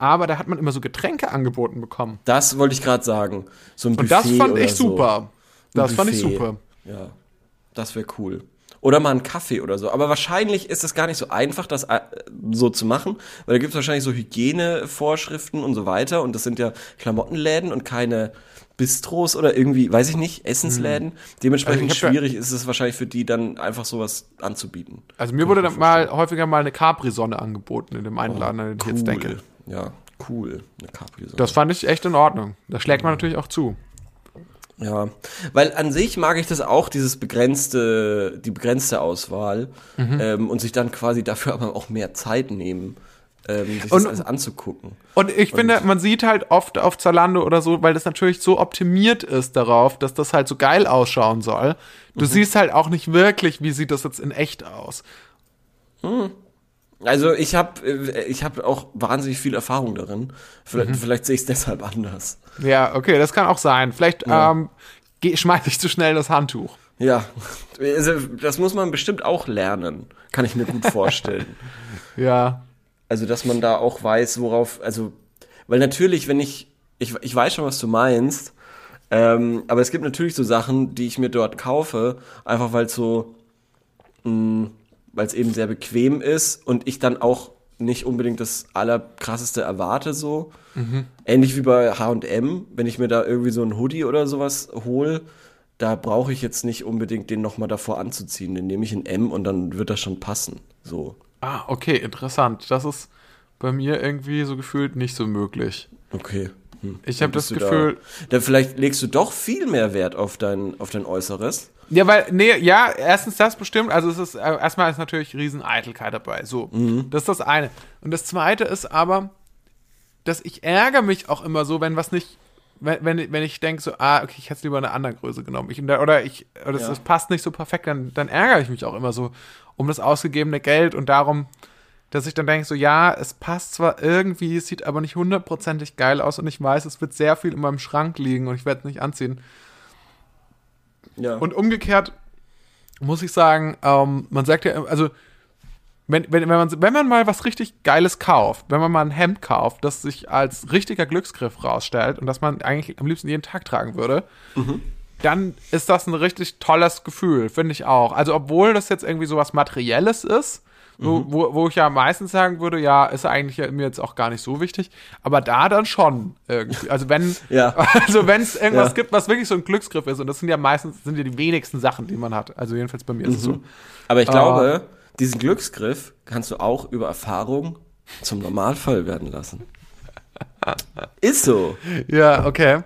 Aber da hat man immer so Getränke angeboten bekommen. Das wollte ich gerade sagen. So ein Und Buffet das fand ich so. super. Das Ein fand ich Buffet. super. Ja, das wäre cool. Oder mal einen Kaffee oder so. Aber wahrscheinlich ist es gar nicht so einfach, das äh, so zu machen, weil da gibt es wahrscheinlich so Hygienevorschriften und so weiter. Und das sind ja Klamottenläden und keine Bistros oder irgendwie, weiß ich nicht, Essensläden. Dementsprechend Also ja- schwierig ist es wahrscheinlich für die dann einfach sowas anzubieten. Also mir wurde dann mal häufiger mal eine Capri-Sonne angeboten in dem einen Laden, an den ich jetzt denke. Ja, cool. Eine capri Das fand ich echt in Ordnung. Da schlägt man natürlich auch zu. Ja, weil an sich mag ich das auch, dieses begrenzte, die begrenzte Auswahl Mhm. ähm, und sich dann quasi dafür aber auch mehr Zeit nehmen, ähm, sich Und- das alles anzugucken. Und ich finde, man sieht halt oft auf Zalando oder so, weil das natürlich so optimiert ist darauf, dass das halt so geil ausschauen soll. Du Mhm. siehst halt auch nicht wirklich, wie sieht das jetzt in echt aus. Also ich habe ich hab auch wahnsinnig viel Erfahrung darin. Mhm. Vielleicht, vielleicht sehe ich es deshalb anders. Ja, okay, das kann auch sein. Vielleicht Ja. ähm, schmeiß ich zu schnell das Handtuch. Ja, also das muss man bestimmt auch lernen, kann ich mir gut vorstellen. Ja. Also, dass man da auch weiß, worauf, also, weil natürlich, wenn ich, ich, ich weiß schon, was du meinst, ähm, aber es gibt natürlich so Sachen, die ich mir dort kaufe, einfach weil es so, weil es eben sehr bequem ist und ich dann auch nicht unbedingt das allerkrasseste erwarte so. Ähnlich wie bei H&M, wenn ich mir da irgendwie so ein Hoodie oder sowas hole, da brauche ich jetzt nicht unbedingt den nochmal davor anzuziehen. Den nehme ich in M und dann wird das schon passen. So. Ah, okay, interessant. Das ist bei mir irgendwie so gefühlt nicht so möglich. Okay. Hm. Ich Dann habe das Gefühl, Da, da vielleicht legst du doch viel mehr Wert auf dein, auf dein Äußeres. Ja, weil, nee, ja, erstens das bestimmt, also es ist, äh, erstmal ist natürlich riesen Eitelkeit dabei, so. Das ist das eine. Und das zweite ist aber, dass ich ärgere mich auch immer so, wenn was nicht, wenn, wenn, wenn ich denke so, ah, okay, ich hätte lieber eine andere Größe genommen. Ich, oder ich, oder das, Ja. das passt nicht so perfekt, dann, dann ärgere ich mich auch immer so um das ausgegebene Geld und darum, dass ich dann denke so, ja, es passt zwar irgendwie, es sieht aber nicht hundertprozentig geil aus und ich weiß, es wird sehr viel in meinem Schrank liegen und ich werde es nicht anziehen. Ja. Und umgekehrt muss ich sagen, ähm, man sagt ja, also wenn, wenn, wenn, man, wenn man mal was richtig Geiles kauft, wenn man mal ein Hemd kauft, das sich als richtiger Glücksgriff rausstellt und das man eigentlich am liebsten jeden Tag tragen würde, dann ist das ein richtig tolles Gefühl, finde ich auch. Also obwohl das jetzt irgendwie sowas Materielles ist, wo, wo, wo ich ja meistens sagen würde, ja, ist eigentlich mir jetzt auch gar nicht so wichtig, aber da dann schon irgendwie. Also wenn, Ja. also wenn es irgendwas Ja. gibt, was wirklich so ein Glücksgriff ist, und das sind ja meistens sind ja die wenigsten Sachen, die man hat. Also jedenfalls bei mir ist es so. Aber ich glaube, diesen Glücksgriff kannst du auch über Erfahrung zum Normalfall werden lassen. Ist so. Ja, okay.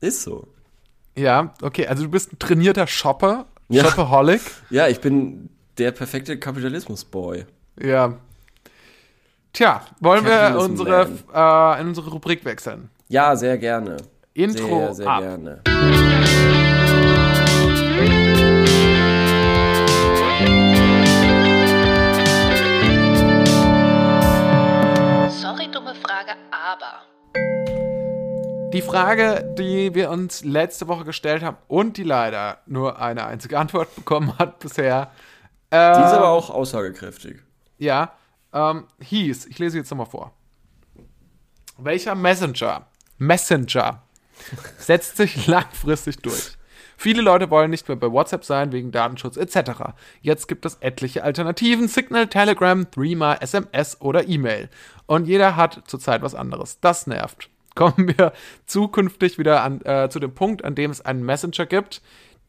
Ist so. Ja, okay. Also du bist ein trainierter Shopper, Ja. Shopaholic. Ja, ich bin der perfekte Kapitalismus-Boy. Ja. Tja, wollen wir unsere, äh, in unsere Rubrik wechseln? Ja, sehr gerne. Intro Sehr, sehr ab. gerne. Sorry, dumme Frage, aber. Die Frage, die wir uns letzte Woche gestellt haben und die leider nur eine einzige Antwort bekommen hat bisher. Die ist aber auch aussagekräftig. Ja, ähm, hieß, ich lese jetzt nochmal vor. Welcher Messenger, Messenger, setzt sich langfristig durch? Viele Leute wollen nicht mehr bei WhatsApp sein wegen Datenschutz etc. Jetzt gibt es etliche Alternativen, Signal, Telegram, Threema, SMS oder E-Mail. Und jeder hat zurzeit was anderes. Das nervt. Kommen wir zukünftig wieder an, äh, zu dem Punkt, an dem es einen Messenger gibt,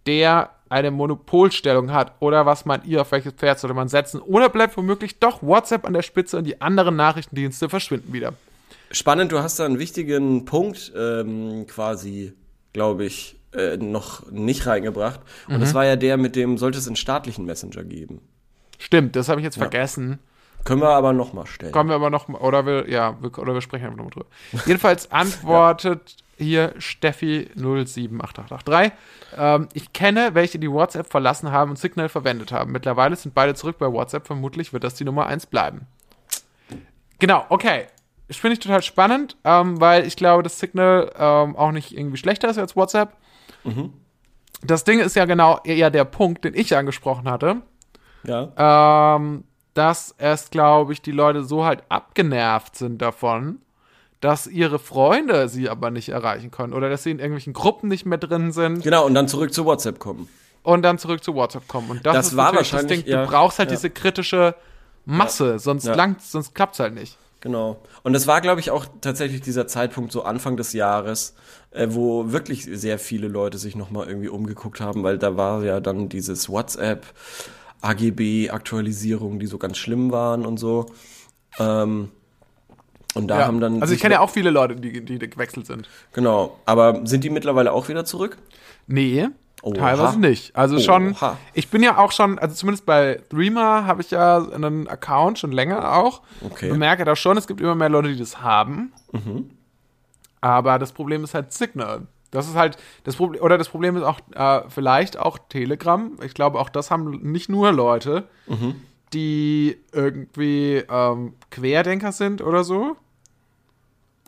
der eine Monopolstellung hat? Oder was meint ihr, auf welches Pferd sollte man setzen? Oder bleibt womöglich doch WhatsApp an der Spitze und die anderen Nachrichtendienste verschwinden wieder? Spannend, du hast da einen wichtigen Punkt ähm, quasi, glaube ich, äh, noch nicht reingebracht. Und Mhm. das war ja der, mit dem sollte es einen staatlichen Messenger geben. Stimmt, das habe ich jetzt vergessen. Können wir aber nochmal stellen. Kommen wir aber noch, mal- oder wir, ja, wir, oder wir sprechen einfach nochmal drüber. Jedenfalls antwortet hier Steffi 078883. Ähm, ich kenne welche, die WhatsApp verlassen haben und Signal verwendet haben. Mittlerweile sind beide zurück bei WhatsApp. Vermutlich wird das die Nummer 1 bleiben. Genau, okay. Das finde ich total spannend, ähm, weil ich glaube, dass Signal ähm, auch nicht irgendwie schlechter ist als WhatsApp. Das Ding ist ja genau eher der Punkt, den ich angesprochen hatte Ja. ähm, dass es, glaube ich, die Leute so halt abgenervt sind davon, dass ihre Freunde sie aber nicht erreichen können oder dass sie in irgendwelchen Gruppen nicht mehr drin sind Genau, und dann zurück zu WhatsApp kommen. und dann zurück zu WhatsApp kommen. Und das, Das ist war natürlich das Ding. wahrscheinlich, ja, du brauchst halt ja. diese kritische Masse, sonst Ja. langt, sonst klappt's halt nicht. Genau. Und das war, glaube ich, auch tatsächlich dieser Zeitpunkt so Anfang des Jahres, äh, wo wirklich sehr viele Leute sich nochmal irgendwie umgeguckt haben, weil da war ja dann dieses WhatsApp, AGB-Aktualisierung, die so ganz schlimm waren und so. Ähm, und da Ja. haben dann. also ich kenne ja auch viele Leute, die, die gewechselt sind. Genau. Aber sind die mittlerweile auch wieder zurück? Nee, Oha. teilweise nicht. Also schon, Oha. ich bin ja auch schon, also zumindest bei Threema habe ich ja einen Account schon länger auch. Okay. Ich bemerke da schon, es gibt immer mehr Leute, die das haben. Aber das Problem ist halt Signal. Das ist halt das Problem, oder das Problem ist auch äh, vielleicht auch Telegram. Ich glaube, auch das haben nicht nur Leute, die irgendwie ähm, Querdenker sind oder so.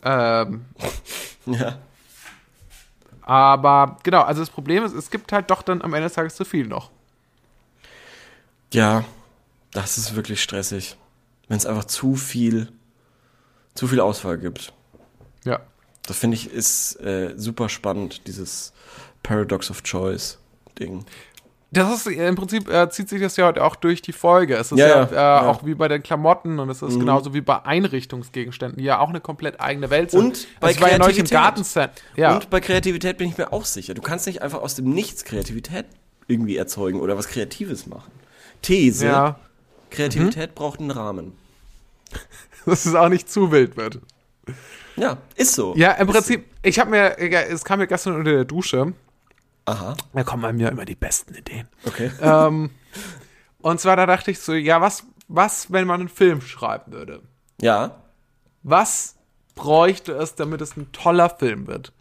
Ähm, Ja. aber genau, also das Problem ist, es gibt halt doch dann am Ende des Tages zu viel noch. Ja, das ist wirklich stressig. Wenn es einfach zu viel, zu viel Auswahl gibt. Ja. Das finde ich ist äh, super spannend, dieses Paradox of Choice Ding. Das ist äh, im Prinzip äh, zieht sich das ja heute auch durch die Folge. Es ist Ja, ja, ja, äh, ja. Mhm. auch wie bei den Klamotten und es ist genauso wie bei Einrichtungsgegenständen, die ja auch eine komplett eigene Welt sind. Und bei also ich war ja neulich im Kreativität. Gartencenter. Ja. Und bei Kreativität bin ich mir auch sicher. Du kannst nicht einfach aus dem Nichts Kreativität irgendwie erzeugen oder was Kreatives machen. These, ja. Mhm. Kreativität braucht einen Rahmen. Dass es auch nicht zu wild wird. Ja, ist so. Ja, im Ist Prinzip, ich habe mir, es kam mir gestern unter der Dusche, So. Aha, da kommen bei mir immer die besten Ideen. okay. ähm, und zwar da dachte ich so, ja, was, was, wenn man einen Film schreiben würde? Ja, was bräuchte es, damit es ein toller Film wird?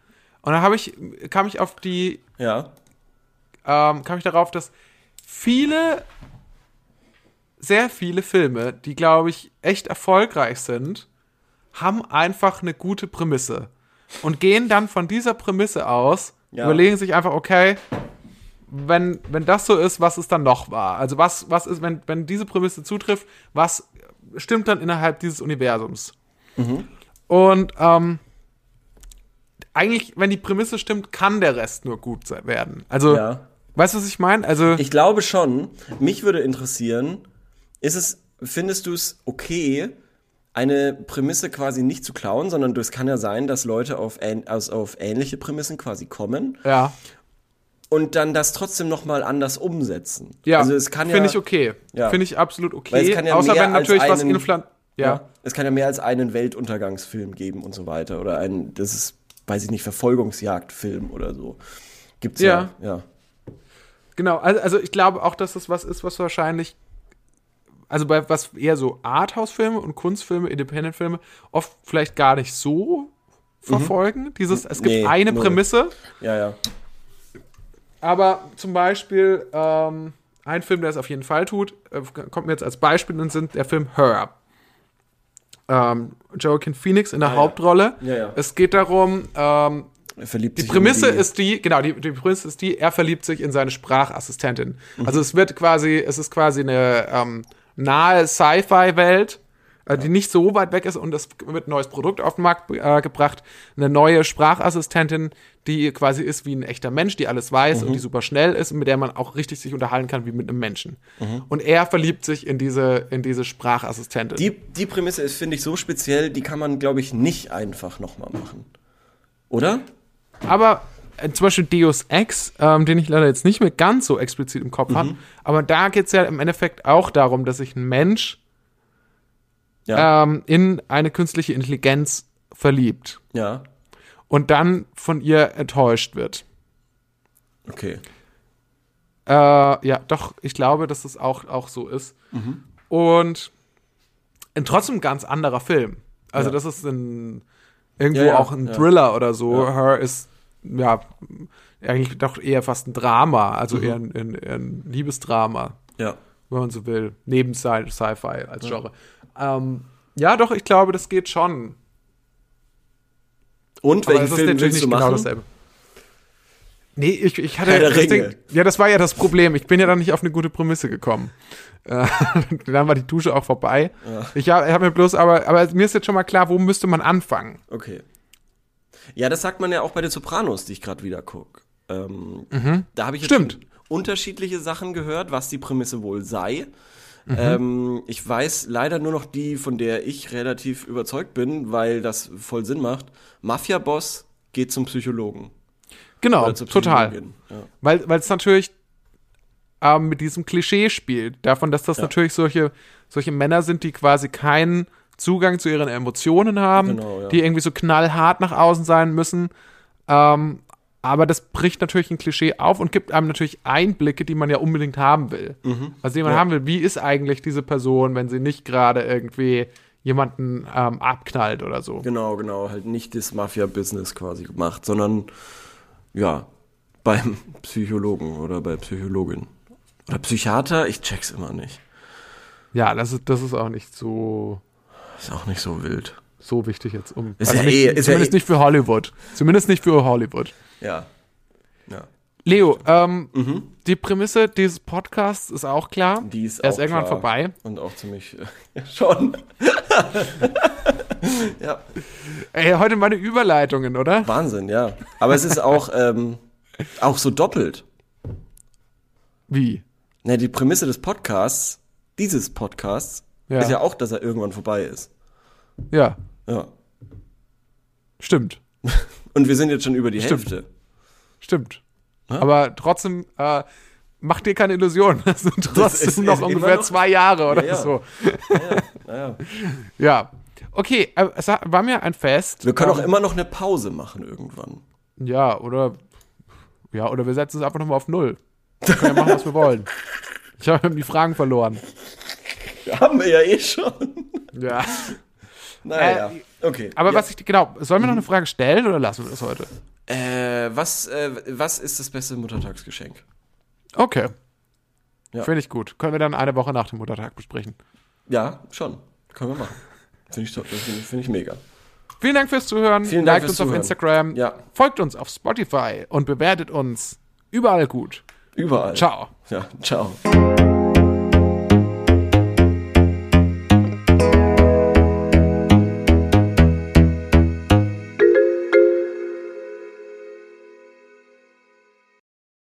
Und dann habe ich, kam ich auf die, ja, ähm, kam ich darauf, dass viele, sehr viele Filme, die glaube ich echt erfolgreich sind, haben einfach eine gute Prämisse und gehen dann von dieser Prämisse aus, Ja. überlegen sich einfach, okay, wenn, wenn das so ist, was ist dann noch wahr? Also was, was ist, wenn, wenn diese Prämisse zutrifft, was stimmt dann innerhalb dieses Universums? Und ähm, eigentlich, wenn die Prämisse stimmt, kann der Rest nur gut sein, werden. Also, ja. weißt du, was ich meine? Also, Ich glaube schon. Mich würde interessieren, ist es, findest du es okay, eine Prämisse quasi nicht zu klauen, sondern es kann ja sein, dass Leute auf, ähn- also auf ähnliche Prämissen quasi kommen. ja, und dann das trotzdem nochmal anders umsetzen. Ja, also es kann ja, finde ich okay. Ja. Finde ich absolut okay. Weil es kann ja Außer mehr wenn als natürlich was einen- Inflan... Ja. Ja. Es kann ja mehr als einen Weltuntergangsfilm geben und so weiter. Oder ein, das ist, weiß ich nicht, Verfolgungsjagdfilm oder so. Gibt's ja. Ja. Genau, also, also ich glaube auch, dass das was ist, was wahrscheinlich, also bei was eher so Arthouse-Filme und Kunstfilme, Independent-Filme oft vielleicht gar nicht so verfolgen. Dieses, es gibt Nee, eine null. Prämisse, Ja, ja. aber zum Beispiel ähm, ein Film, der es auf jeden Fall tut, äh, kommt mir jetzt als Beispiel und sind der Film Her. Ähm, Joaquin Phoenix in der ja. Hauptrolle. Ja, ja. Es geht darum, ähm, verliebt die Prämisse die, ist die, genau, die, die Prämisse ist die, er verliebt sich in seine Sprachassistentin. Also es wird quasi, es ist quasi eine ähm, nahe Sci-Fi-Welt, äh, die nicht so weit weg ist und es wird ein neues Produkt auf den Markt äh, gebracht. Eine neue Sprachassistentin, die quasi ist wie ein echter Mensch, die alles weiß und die super schnell ist und mit der man auch richtig sich unterhalten kann wie mit einem Menschen. Und er verliebt sich in diese, in diese Sprachassistentin. Die, die Prämisse ist, finde ich, so speziell, die kann man, glaube ich, nicht einfach nochmal machen. Oder? Aber zum Beispiel Deus Ex, ähm, den ich leider jetzt nicht mehr ganz so explizit im Kopf habe, aber da geht es ja im Endeffekt auch darum, dass sich ein Mensch Ja. ähm, in eine künstliche Intelligenz verliebt Ja. und dann von ihr enttäuscht wird. Okay. Äh, ja, doch, ich glaube, dass das auch, auch so ist. Und ein trotzdem ganz anderer Film. Also, Ja. das ist ein irgendwo Ja, auch ein. Thriller oder so. Her ist ja eigentlich doch eher fast ein Drama, also Mhm. eher, ein, ein, eher ein Liebesdrama, Ja. wenn man so will. Neben Sci- Sci-Fi als Genre. Ähm, ja, doch, ich glaube, das geht schon. Und Aber welchen ist Film willst du genau machen? dasselbe. Nee, ich, ich hatte der das. Ding, ja, das war ja das Problem. Ich bin ja dann nicht auf eine gute Prämisse gekommen. Äh, dann war die Dusche auch vorbei. Ich habe hab mir bloß, aber, aber mir ist jetzt schon mal klar, wo müsste man anfangen? Okay. Ja, das sagt man ja auch bei den Sopranos, die ich gerade wieder gucke. Ähm, Da habe ich Mhm. Stimmt. unterschiedliche Sachen gehört, was die Prämisse wohl sei. Mhm. Ähm, ich weiß leider nur noch die, von der ich relativ überzeugt bin, weil das voll Sinn macht. Mafia-Boss geht zum Psychologen. Genau, total. Ja. Weil weil es natürlich ähm, mit diesem Klischee spielt, davon, dass das Ja. natürlich solche, solche Männer sind, die quasi keinen Zugang zu ihren Emotionen haben, Genau, ja. die irgendwie so knallhart nach außen sein müssen. Ähm, aber das bricht natürlich ein Klischee auf und gibt einem natürlich Einblicke, die man ja unbedingt haben will. Also die man Ja. haben will, wie ist eigentlich diese Person, wenn sie nicht gerade irgendwie jemanden ähm, abknallt oder so. Genau, genau. Halt nicht das Mafia-Business quasi gemacht, sondern ja, beim Psychologen oder bei Psychologin. Oder Psychiater, ich check's immer nicht. Ja, das ist, das ist auch nicht so, Ist auch nicht so wild. so wichtig jetzt um. Ist ja nicht, eh- ist ja zumindest eh- nicht für Hollywood. Zumindest nicht für Hollywood. Ja. Ja. Leo, ähm, die Prämisse dieses Podcasts ist auch klar. Mhm. Die ist er ist irgendwann vorbei. Und auch ziemlich äh, schon. ja, Ey, heute meine Überleitungen, oder? Wahnsinn, ja. Aber es ist auch, ähm, auch so doppelt. Wie? Na, die Prämisse des Podcasts, dieses Podcasts, Ja. ist ja auch, dass er irgendwann vorbei ist. Ja, Ja. stimmt. Und wir sind jetzt schon über die Stimmt. Hälfte. Stimmt. Aber trotzdem, äh, mach dir keine Illusionen. Das sind trotzdem ist- noch ist ungefähr noch- zwei Jahre oder Ja, ja. so. Naja. Ja. Okay, äh, es war mir ein Fest. Wir können auch Ähm, immer noch eine Pause machen irgendwann. Ja, oder. Ja, oder wir setzen es einfach nochmal auf Null. Wir können ja machen, was wir wollen. Ich habe die Fragen verloren. Haben wir ja eh schon. Ja. Naja. Äh, okay. Aber ja. was ich, genau, sollen wir noch eine Frage stellen oder lassen wir das heute? Äh, was, äh, was ist das beste Muttertagsgeschenk? Okay. Ja. Finde ich gut. Können wir dann eine Woche nach dem Muttertag besprechen. Ja, schon. Können wir machen. Finde ich, top. Finde ich, find ich mega. Vielen Dank fürs Zuhören. Vielen Dank Liked fürs uns auf Zuhören. Instagram. Ja. Folgt uns auf Spotify und bewertet uns überall gut. Überall. Ciao. Ja, ciao.